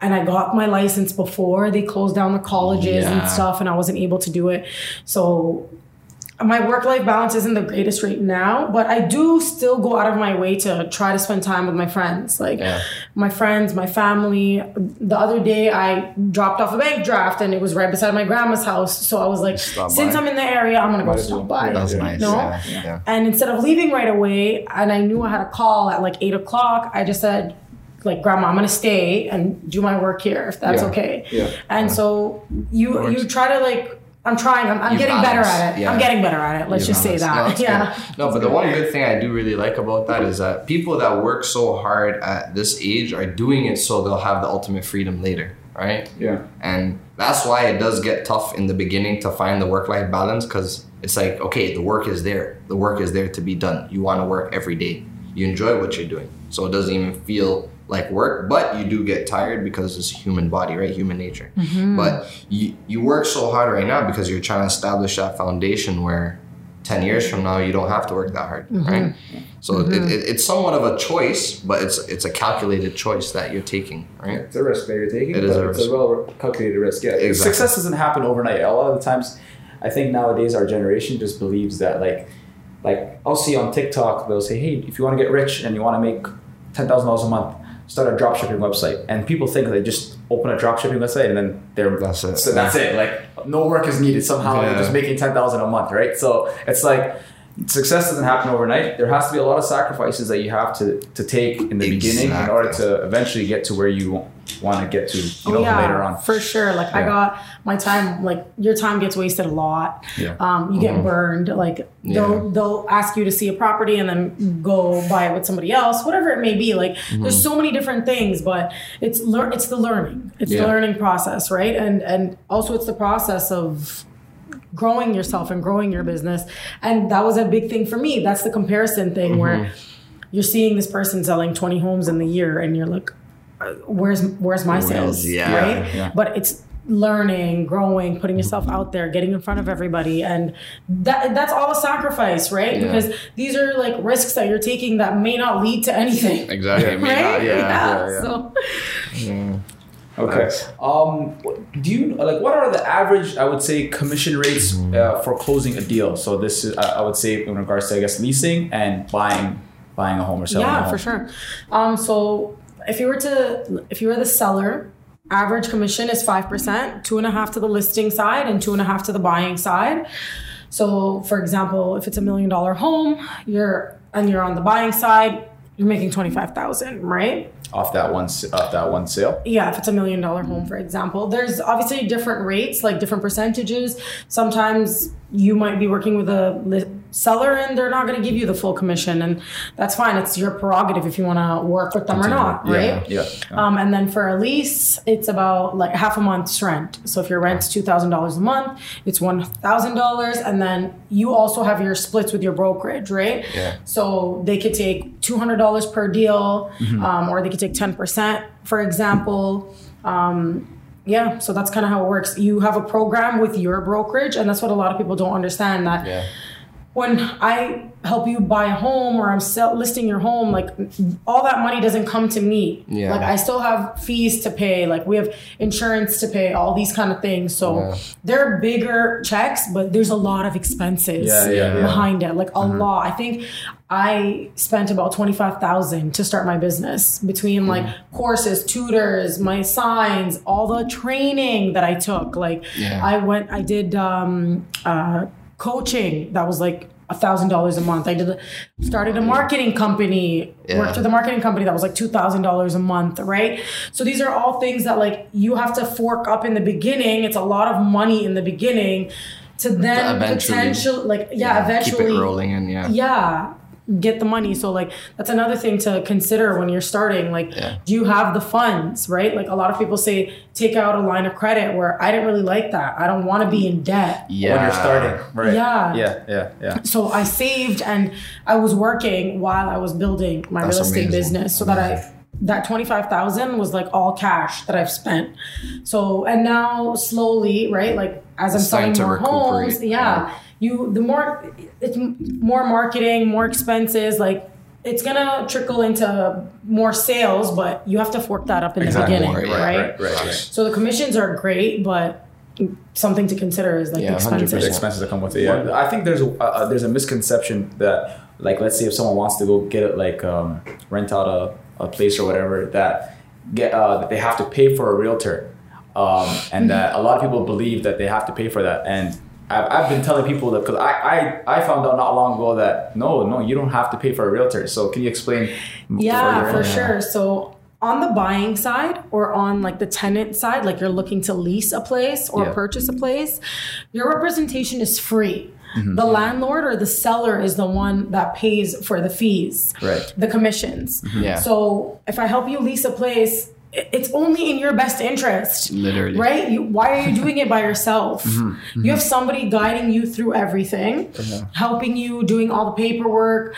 And I got my license before they closed down the colleges Yeah. and stuff, and I wasn't able to do it. So my work life balance isn't the greatest right now, but I do still go out of my way to try to spend time with my friends, like Yeah. my friends, my family. The other day, I dropped off a bank draft, and it was right beside my grandma's house. So I was like, since by. I'm in the area, I'm gonna go Might as stop by. That's Yeah. nice. No? Yeah. yeah. And instead of leaving right away, and I knew I had a call at like eight o'clock, I just said, like, Grandma, I'm gonna stay and do my work here if that's Yeah. okay. Yeah. And so you you try to like. I'm trying. I'm, I'm getting balance, better at it. yeah. I'm getting better at it. Let's You just say balance. that. No, yeah. good. No, but the one good thing I do really like about that is that people that work so hard at this age are doing it so they'll have the ultimate freedom later, right? Yeah. And that's why it does get tough in the beginning to find the work life balance because it's like, okay, the work is there. The work is there to be done. You want to work every day. You enjoy what you're doing. So it doesn't even feel like work, but you do get tired because it's a human body, right? Human nature. Mm-hmm. But you, you work so hard right now because you're trying to establish that foundation where 10 years from now you don't have to work that hard, mm-hmm. right? So it, mm-hmm. it, it's somewhat of a choice, but it's it's a calculated choice that you're taking, right? It's a risk that you're taking. It is but a it's a well calculated risk. Yeah. Exactly. Success doesn't happen overnight. A lot of the times, I think nowadays our generation just believes that like, like I'll see on TikTok they'll say, hey, if you want to get rich and you want to make ten thousand dollars a month, start a dropshipping website. And people think they just open a dropshipping website and then they're That's it. So that's it. Like no work is needed. Somehow Yeah. they're just making ten thousand a month, right? So it's like. Success doesn't happen overnight. There has to be a lot of sacrifices that you have to, to take in the beginning in order to eventually get to where you want to get to you know, later on. Oh, for sure. Like I got my time. Like your time gets wasted a lot. Yeah. Um, you get burned. Like they'll they'll ask you to see a property and then go buy it with somebody else, whatever it may be. Like there's so many different things, but it's lear- it's the learning. It's Yeah. the learning process, right? And and also it's the process of growing yourself and growing your business. And that was a big thing for me. That's the comparison thing where you're seeing this person selling 20 homes in the year and you're like, uh, where's where's my sales? yeah, right? yeah. But it's learning, growing, putting yourself out there, getting in front of everybody and that that's all a sacrifice, right? Yeah. Because these are like risks that you're taking that may not lead to anything. Exactly. Right? yeah. yeah, yeah. So Okay. Nice. Um, do you like what are the average? I would say commission rates Mm-hmm. uh, for closing a deal. So this is I I would say in regards to I guess leasing and buying buying a home or selling. a yeah, home. for sure. Um, so if you were to, if you were the seller, average commission is five percent, two and a half to the listing side and two and a half to the buying side. So, for example, if it's a million dollar home, you're and you're on the buying side, you're making twenty five thousand, right? Off that one off that one sale. Yeah, if it's a million dollar home, for example, there's obviously different rates, like different percentages. Sometimes you might be working with a seller and they're not going to give you the full commission, and that's fine. It's your prerogative if you want to work with them or not, right? Yeah. yeah. Um, and then for a lease, it's about like half a month's rent. So if your rent's two thousand dollars a month, it's one thousand dollars, and then you also have your splits with your brokerage, right? Yeah. So they could take two hundred dollars per deal, Mm-hmm. um, or they could take ten percent, for example. Um, yeah, so that's kind of how it works. You have a program with your brokerage, and that's what a lot of people don't understand. That Yeah. When I help you buy a home or I'm sell- listing your home, like all that money doesn't come to me. Yeah. Like I still have fees to pay. Like we have insurance to pay. All these kind of things. So Yeah. they're bigger checks, but there's a lot of expenses Yeah, yeah, yeah. Mm-hmm. behind it. Like a lot. I think I spent about twenty five thousand to start my business between like Mm-hmm. courses, tutors, my signs, all the training that I took. Like Yeah. I went, I did um, uh, coaching that was like a thousand dollars a month. I did a, started a marketing company, Yeah. worked with a marketing company that was like two thousand dollars a month, right? So these are all things that like you have to fork up in the beginning. It's a lot of money in the beginning to then eventually- potential like yeah, eventually Keep it rolling in yeah. yeah get the money so like that's another thing to consider when you're starting like Yeah. do you have the funds right like a lot of people say take out a line of credit where i didn't really like that i don't want to be in debt Yeah. When you're starting, right? Yeah. Yeah. Yeah. Yeah. so i saved and i was working while i was building my That's real estate amazing. business so that i that 25000 was like all cash that i've spent so and now slowly right like as i'm It's time selling to more recuperate. homes yeah you the more it's more marketing more expenses like it's gonna trickle into more sales but you have to fork that up in Exactly. the beginning More, right, Right. Right. Right. so the commissions are great but something to consider is like Yeah, expensive. 100%. the expenses that come with it. Yeah, I think there's a uh, there's a misconception that like let's say if someone wants to go get it like um, rent out a, a place or whatever that get uh, that they have to pay for a realtor, um, and that a lot of people believe that they have to pay for that and. I've, I've been telling people that because I, I, I found out not long ago that no no you don't have to pay for a realtor so can you explain Yeah, further? for sure. So on the buying side or on like the tenant side, like you're looking to lease a place or Yeah. purchase a place, your representation is free. Mm-hmm. The landlord or the seller is the one that pays for the fees, Right. the commissions. Yeah. So if I help you lease a place, i- it's only in your best interest. Literally. Right? You, why are you doing it by yourself? Mm-hmm. You have somebody guiding you through everything, helping you, doing all the paperwork,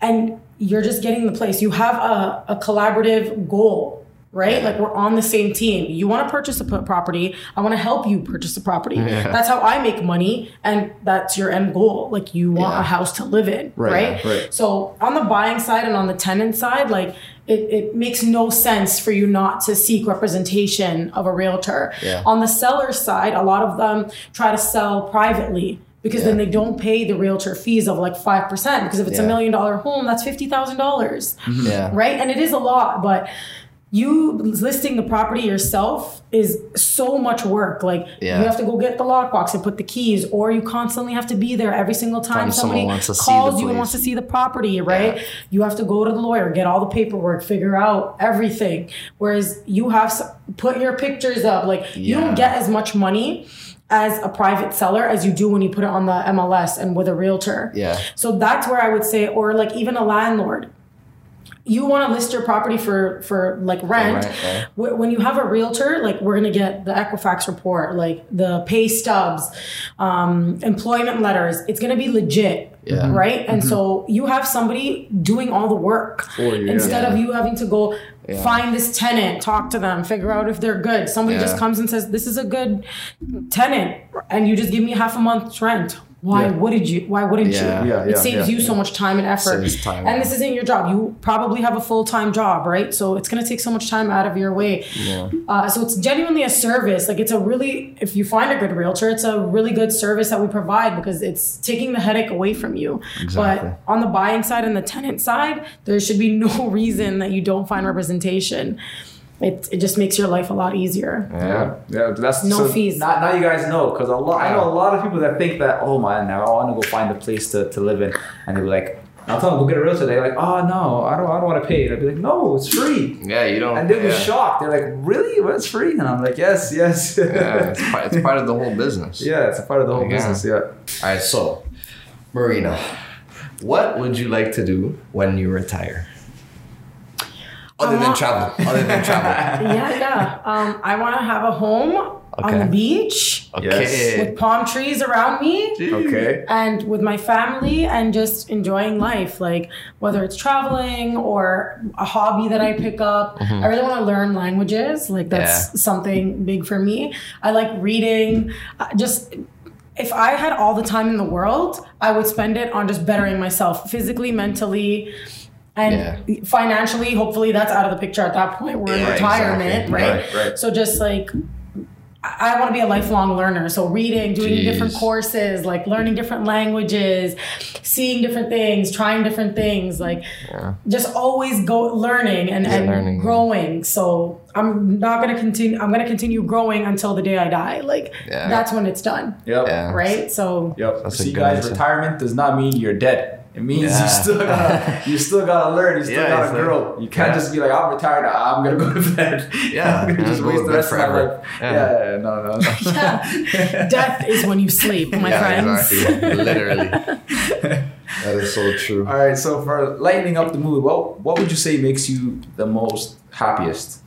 and you're just getting the place. You have a, a collaborative goal, right? Like we're on the same team. You want to purchase a property. I want to help you purchase a property. That's how I make money, and that's your end goal. Like you want Yeah. a house to live in, Right, right? right. So on the buying side and on the tenant side, like it, it makes no sense for you not to seek representation of a realtor. Yeah. On the seller side, a lot of them try to sell privately because then they don't pay the realtor fees of like 5%. Because if it's a Yeah. million dollar home, that's $50,000 mm-hmm. Yeah. right? And it is a lot, but you listing the property yourself is so much work. Like Yeah. you have to go get the lockbox and put the keys, or you constantly have to be there every single time Time somebody calls you and wants to see the property, right? Yeah. You have to go to the lawyer, get all the paperwork, figure out everything. Whereas you have put your pictures up. Like you don't get as much money as a private seller as you do when you put it on the MLS and with a realtor. Yeah. So that's where I would say, or like even a landlord. You want to list your property for for like rent. rent, yeah. Wh- When you have a realtor, like we're gonna get the Equifax report, like the pay stubs, um, employment letters. It's gonna be legit, Yeah. right? And so you have somebody doing all the work For you, yeah. instead of you having to go Yeah. find this tenant, talk to them, figure out if they're good. Somebody Yeah. just comes and says, "This is a good tenant," and you just give me half a month's rent. Why Yeah. wouldn't you? Why wouldn't Yeah. you? Yeah, it saves you so much time and effort. Time, and this isn't your job. You probably have a full time job, right? So it's gonna take so much time out of your way. Uh, so it's genuinely a service. Like it's a really, if you find a good realtor, it's a really good service that we provide because it's taking the headache away from you. Exactly. But on the buying side and the tenant side, there should be no reason that you don't find representation. It, it just makes your life a lot easier. Yeah, yeah. That's No so fees. Now, now you guys know because a lot. I know a lot of people that think that oh man, now I want to go find a place to, to live in, and they're like, I'll tell them go get a realtor. They're like, oh no, I don't, I don't want to pay. And I'd be like, no, it's free. Yeah, you don't. And they'll be shocked. They're like, really? Well, it's free? And I'm like, yes, yes. Yeah, it's part, it's part of the whole business. yeah, it's a part of the whole Yeah. business. Yeah. All right, so Marina, what would you like to do when you retire? Other than want- travel. Other than travel. yeah, yeah. Um, I want to have a home on the beach Okay. with palm trees around me. Okay. and with my family and just enjoying life like whether it's traveling or a hobby that i pick up i really want to learn languages like that's Mm-hmm. Yeah. something big for me i like reading uh, just if i had all the time in the world i would spend it on just bettering myself physically mentally and financially hopefully that's out of the picture at that point we're in Yeah, retirement exactly. right? Right, right. so just like I want to be a lifelong learner. So reading, doing Jeez. different courses, like learning different languages, seeing different things, trying different things, like Yeah. just always go learning and, and learning, growing. So I'm not gonna continue I'm gonna continue growing until the day I die. Like Yeah. that's when it's done. Yep. Yeah. Right? So Yep. That's a See, good guys, answer. retirement does not mean you're dead. It means Yeah. you still gotta, you still gotta learn. You still Yeah, gotta it's like- grow. You can't yeah. just be like, I'm retired. I'm gonna go to bed. Yeah, I'm gonna just waste the to bed rest of my life. Yeah. Yeah, yeah, yeah, no, no, no. yeah. Death is when you sleep, my yeah, friends. exactly. Literally. That is so true. All right. So for lightening up the mood, what what would you say makes you the most happiest?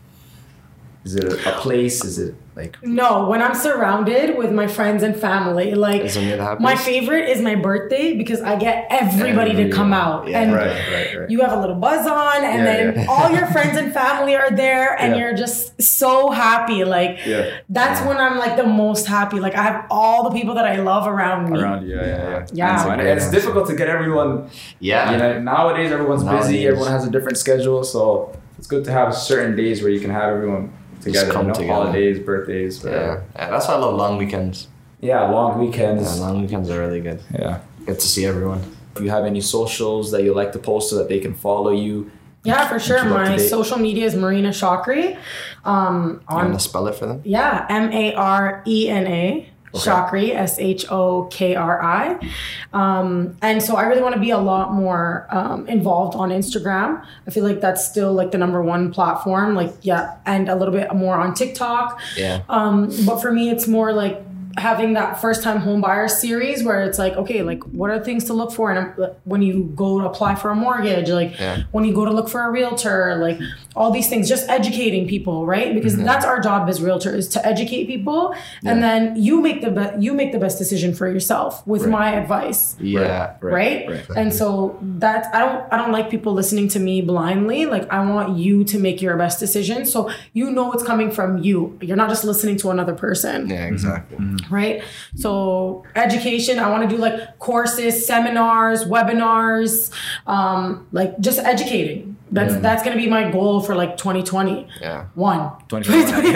Is it a place? Is it like No, when I'm surrounded with my friends and family, like Is when you're the my favorite is my birthday because I get everybody to come out Yeah, and right, right, right? you have a little buzz on and Yeah, then yeah. all your friends and family are there and Yeah. you're just so happy like Yeah. that's when i'm like the most happy like i have all the people that i love around me around you? Yeah, yeah, yeah. Yeah. And, so- and it's difficult to get everyone. Yeah. You know, nowadays everyone's busy. Everyone has a different schedule, so it's good to have certain days where you can have everyone together. come you know? together. Holidays, birthdays, Yeah. whatever. yeah, that's why I love long weekends. Yeah, long weekends. Yeah, weekends. long weekends are really good. Yeah. Get to see everyone. If you have any socials that you like to post so that they can follow you, Yeah, for sure. Keep up to My social media is Marina Shokri. Um, You want to spell it for them? yeah, M A R E N A. Shakri, S H O K R I. Um, and so I really want to be a lot more um, involved on Instagram. I feel like that's still like the number one platform. Like, yeah, and a little bit more on TikTok. Yeah. Um, but for me, it's more like having that first time home buyer series where it's like, okay, like what are things to look for? And um, when you go to apply for a mortgage, like Yeah. when you go to look for a realtor, like all these things, just educating people, right? Because Mm-hmm. that's our job as realtors to educate people, and then you make the be- you make the best decision for yourself with my advice. Yeah. right, and so that's i don't i don't like people listening to me blindly. Like i want you to make your best decision. So you know it's coming from you. You're not just listening to another person. Yeah, exactly. Right so education i want to do like courses seminars webinars um like just educating that's that's gonna be my goal for like 2020 Yeah. one 2021.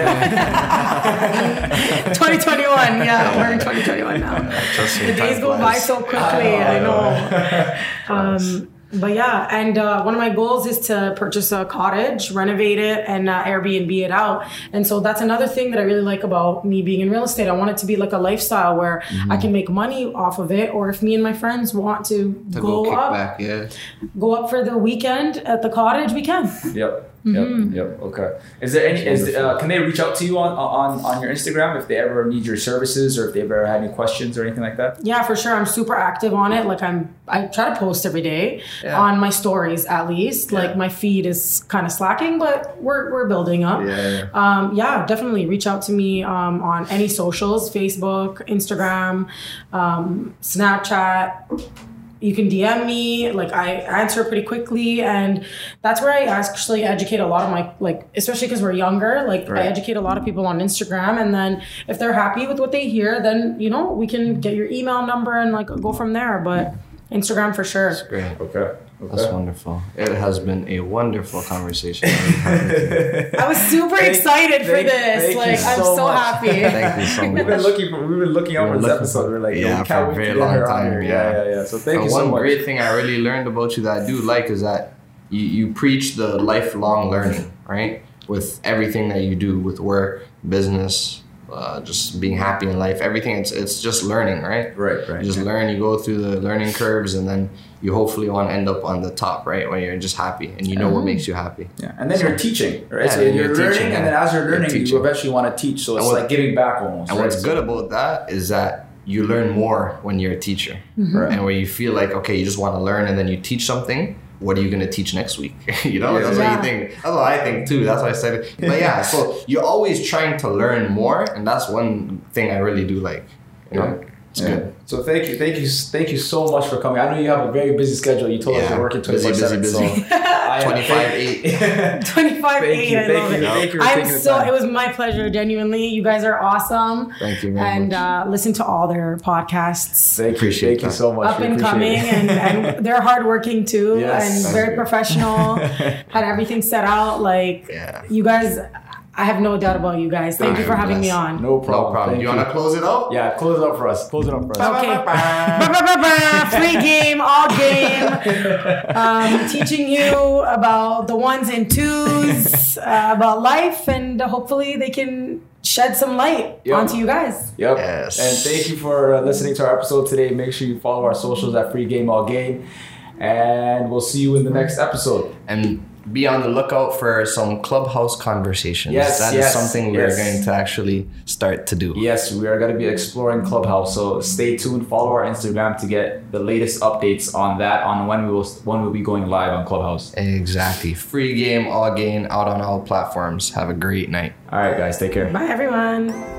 2021 yeah we're in 2021 now the days go by so quickly. I know. Um, but yeah, and uh, one of my goals is to purchase a cottage, renovate it, and uh, Airbnb it out. And so that's another thing that I really like about me being in real estate. I want it to be like a lifestyle where Mm-hmm. I can make money off of it, or if me and my friends want to, To go, go, up, back, yeah. go up for the weekend at the cottage, we can. Yep. Mm-hmm. Yep. Yep. Okay. Is there any? Is uh, can they reach out to you on on on your Instagram if they ever need your services or if they've ever had any questions or anything like that? Yeah, for sure. I'm super active on it. Like I'm, I try to post every day Yeah. on my stories at least. Like my feed is kind of slacking, but we're we're building up. Yeah. Um, yeah, definitely reach out to me um, on any socials: Facebook, Instagram, um, Snapchat. You can DM me. Like I answer pretty quickly, and that's where I actually educate a lot of my like, especially because we're younger. Like Right. I educate a lot of people on Instagram, and then if they're happy with what they hear, then you know we can get your email number and like go from there. But Instagram for sure. Great. Okay. That's wonderful. It has been a wonderful conversation. I was super Thank- excited for thank- this. thank you like I'm so so much. happy. you so much. We've been looking for we've been looking out We're for this episode. for- We're like, yeah, for a very long time, yeah. Yeah, yeah, yeah. So thank and you one so much. great thing I really learned about you that I do like is that you, you preach the lifelong learning, right? With everything that you do with work, business, uh, just being happy in life, everything. It's it's just learning, right? Right, right. You just learn. You go through the learning curves, and then you hopefully want to end up on the top, right? When you're just happy and you know what makes you happy. Yeah, and then you're teaching, right? Yeah, so you're, you're learning, teaching, and then as you're You're learning, you eventually want to teach. So it's what- like giving back almost. And right? what's good about that is that you learn more when you're a teacher, Right. and where you feel like okay, you just want to learn, and then you teach something. What are you gonna teach next week? you know, Yeah. that's Yeah. what you think. That's what I think too. That's why I said it. But yeah, so you're always trying to learn more, and that's one thing I really do like. You know, it's good. So thank you, thank you, thank you so much for coming. I know you have a very busy schedule. You told us you're working Busy, 24 busy, 7 busy. So 25/8. 25 8 you, I love you, it. thank you for I'm so it was my pleasure genuinely you guys are awesome Thank you very and much. uh, listen to all their podcasts Thank you, Appreciate thank you so much. up and coming and, and they're hardworking too Yes. and very you. professional had everything set out like Yeah. you guys I have no doubt about you guys thank you for I'm having me on No problem. no problem. Thank you want to close it up? Yeah, close it up for us. Close it up for us. Okay. Free game, all game. Um, teaching you about the ones and twos, uh, about life, and hopefully they can shed some light Yep. onto you guys. Yep. Yes. And thank you for uh, listening to our episode today. Make sure you follow our socials at Free Game All Game. And we'll see you in the next episode. and be on the lookout for some clubhouse conversations. Yes, that is yes, something we're yes. going to actually start to do. Yes, we are going to be exploring Clubhouse. So stay tuned. Follow our Instagram to get the latest updates on that, on when we will when we'll be going live on Clubhouse. Exactly. Free game, all game, out on all platforms. Have a great night. All right, guys, take care. Bye, everyone.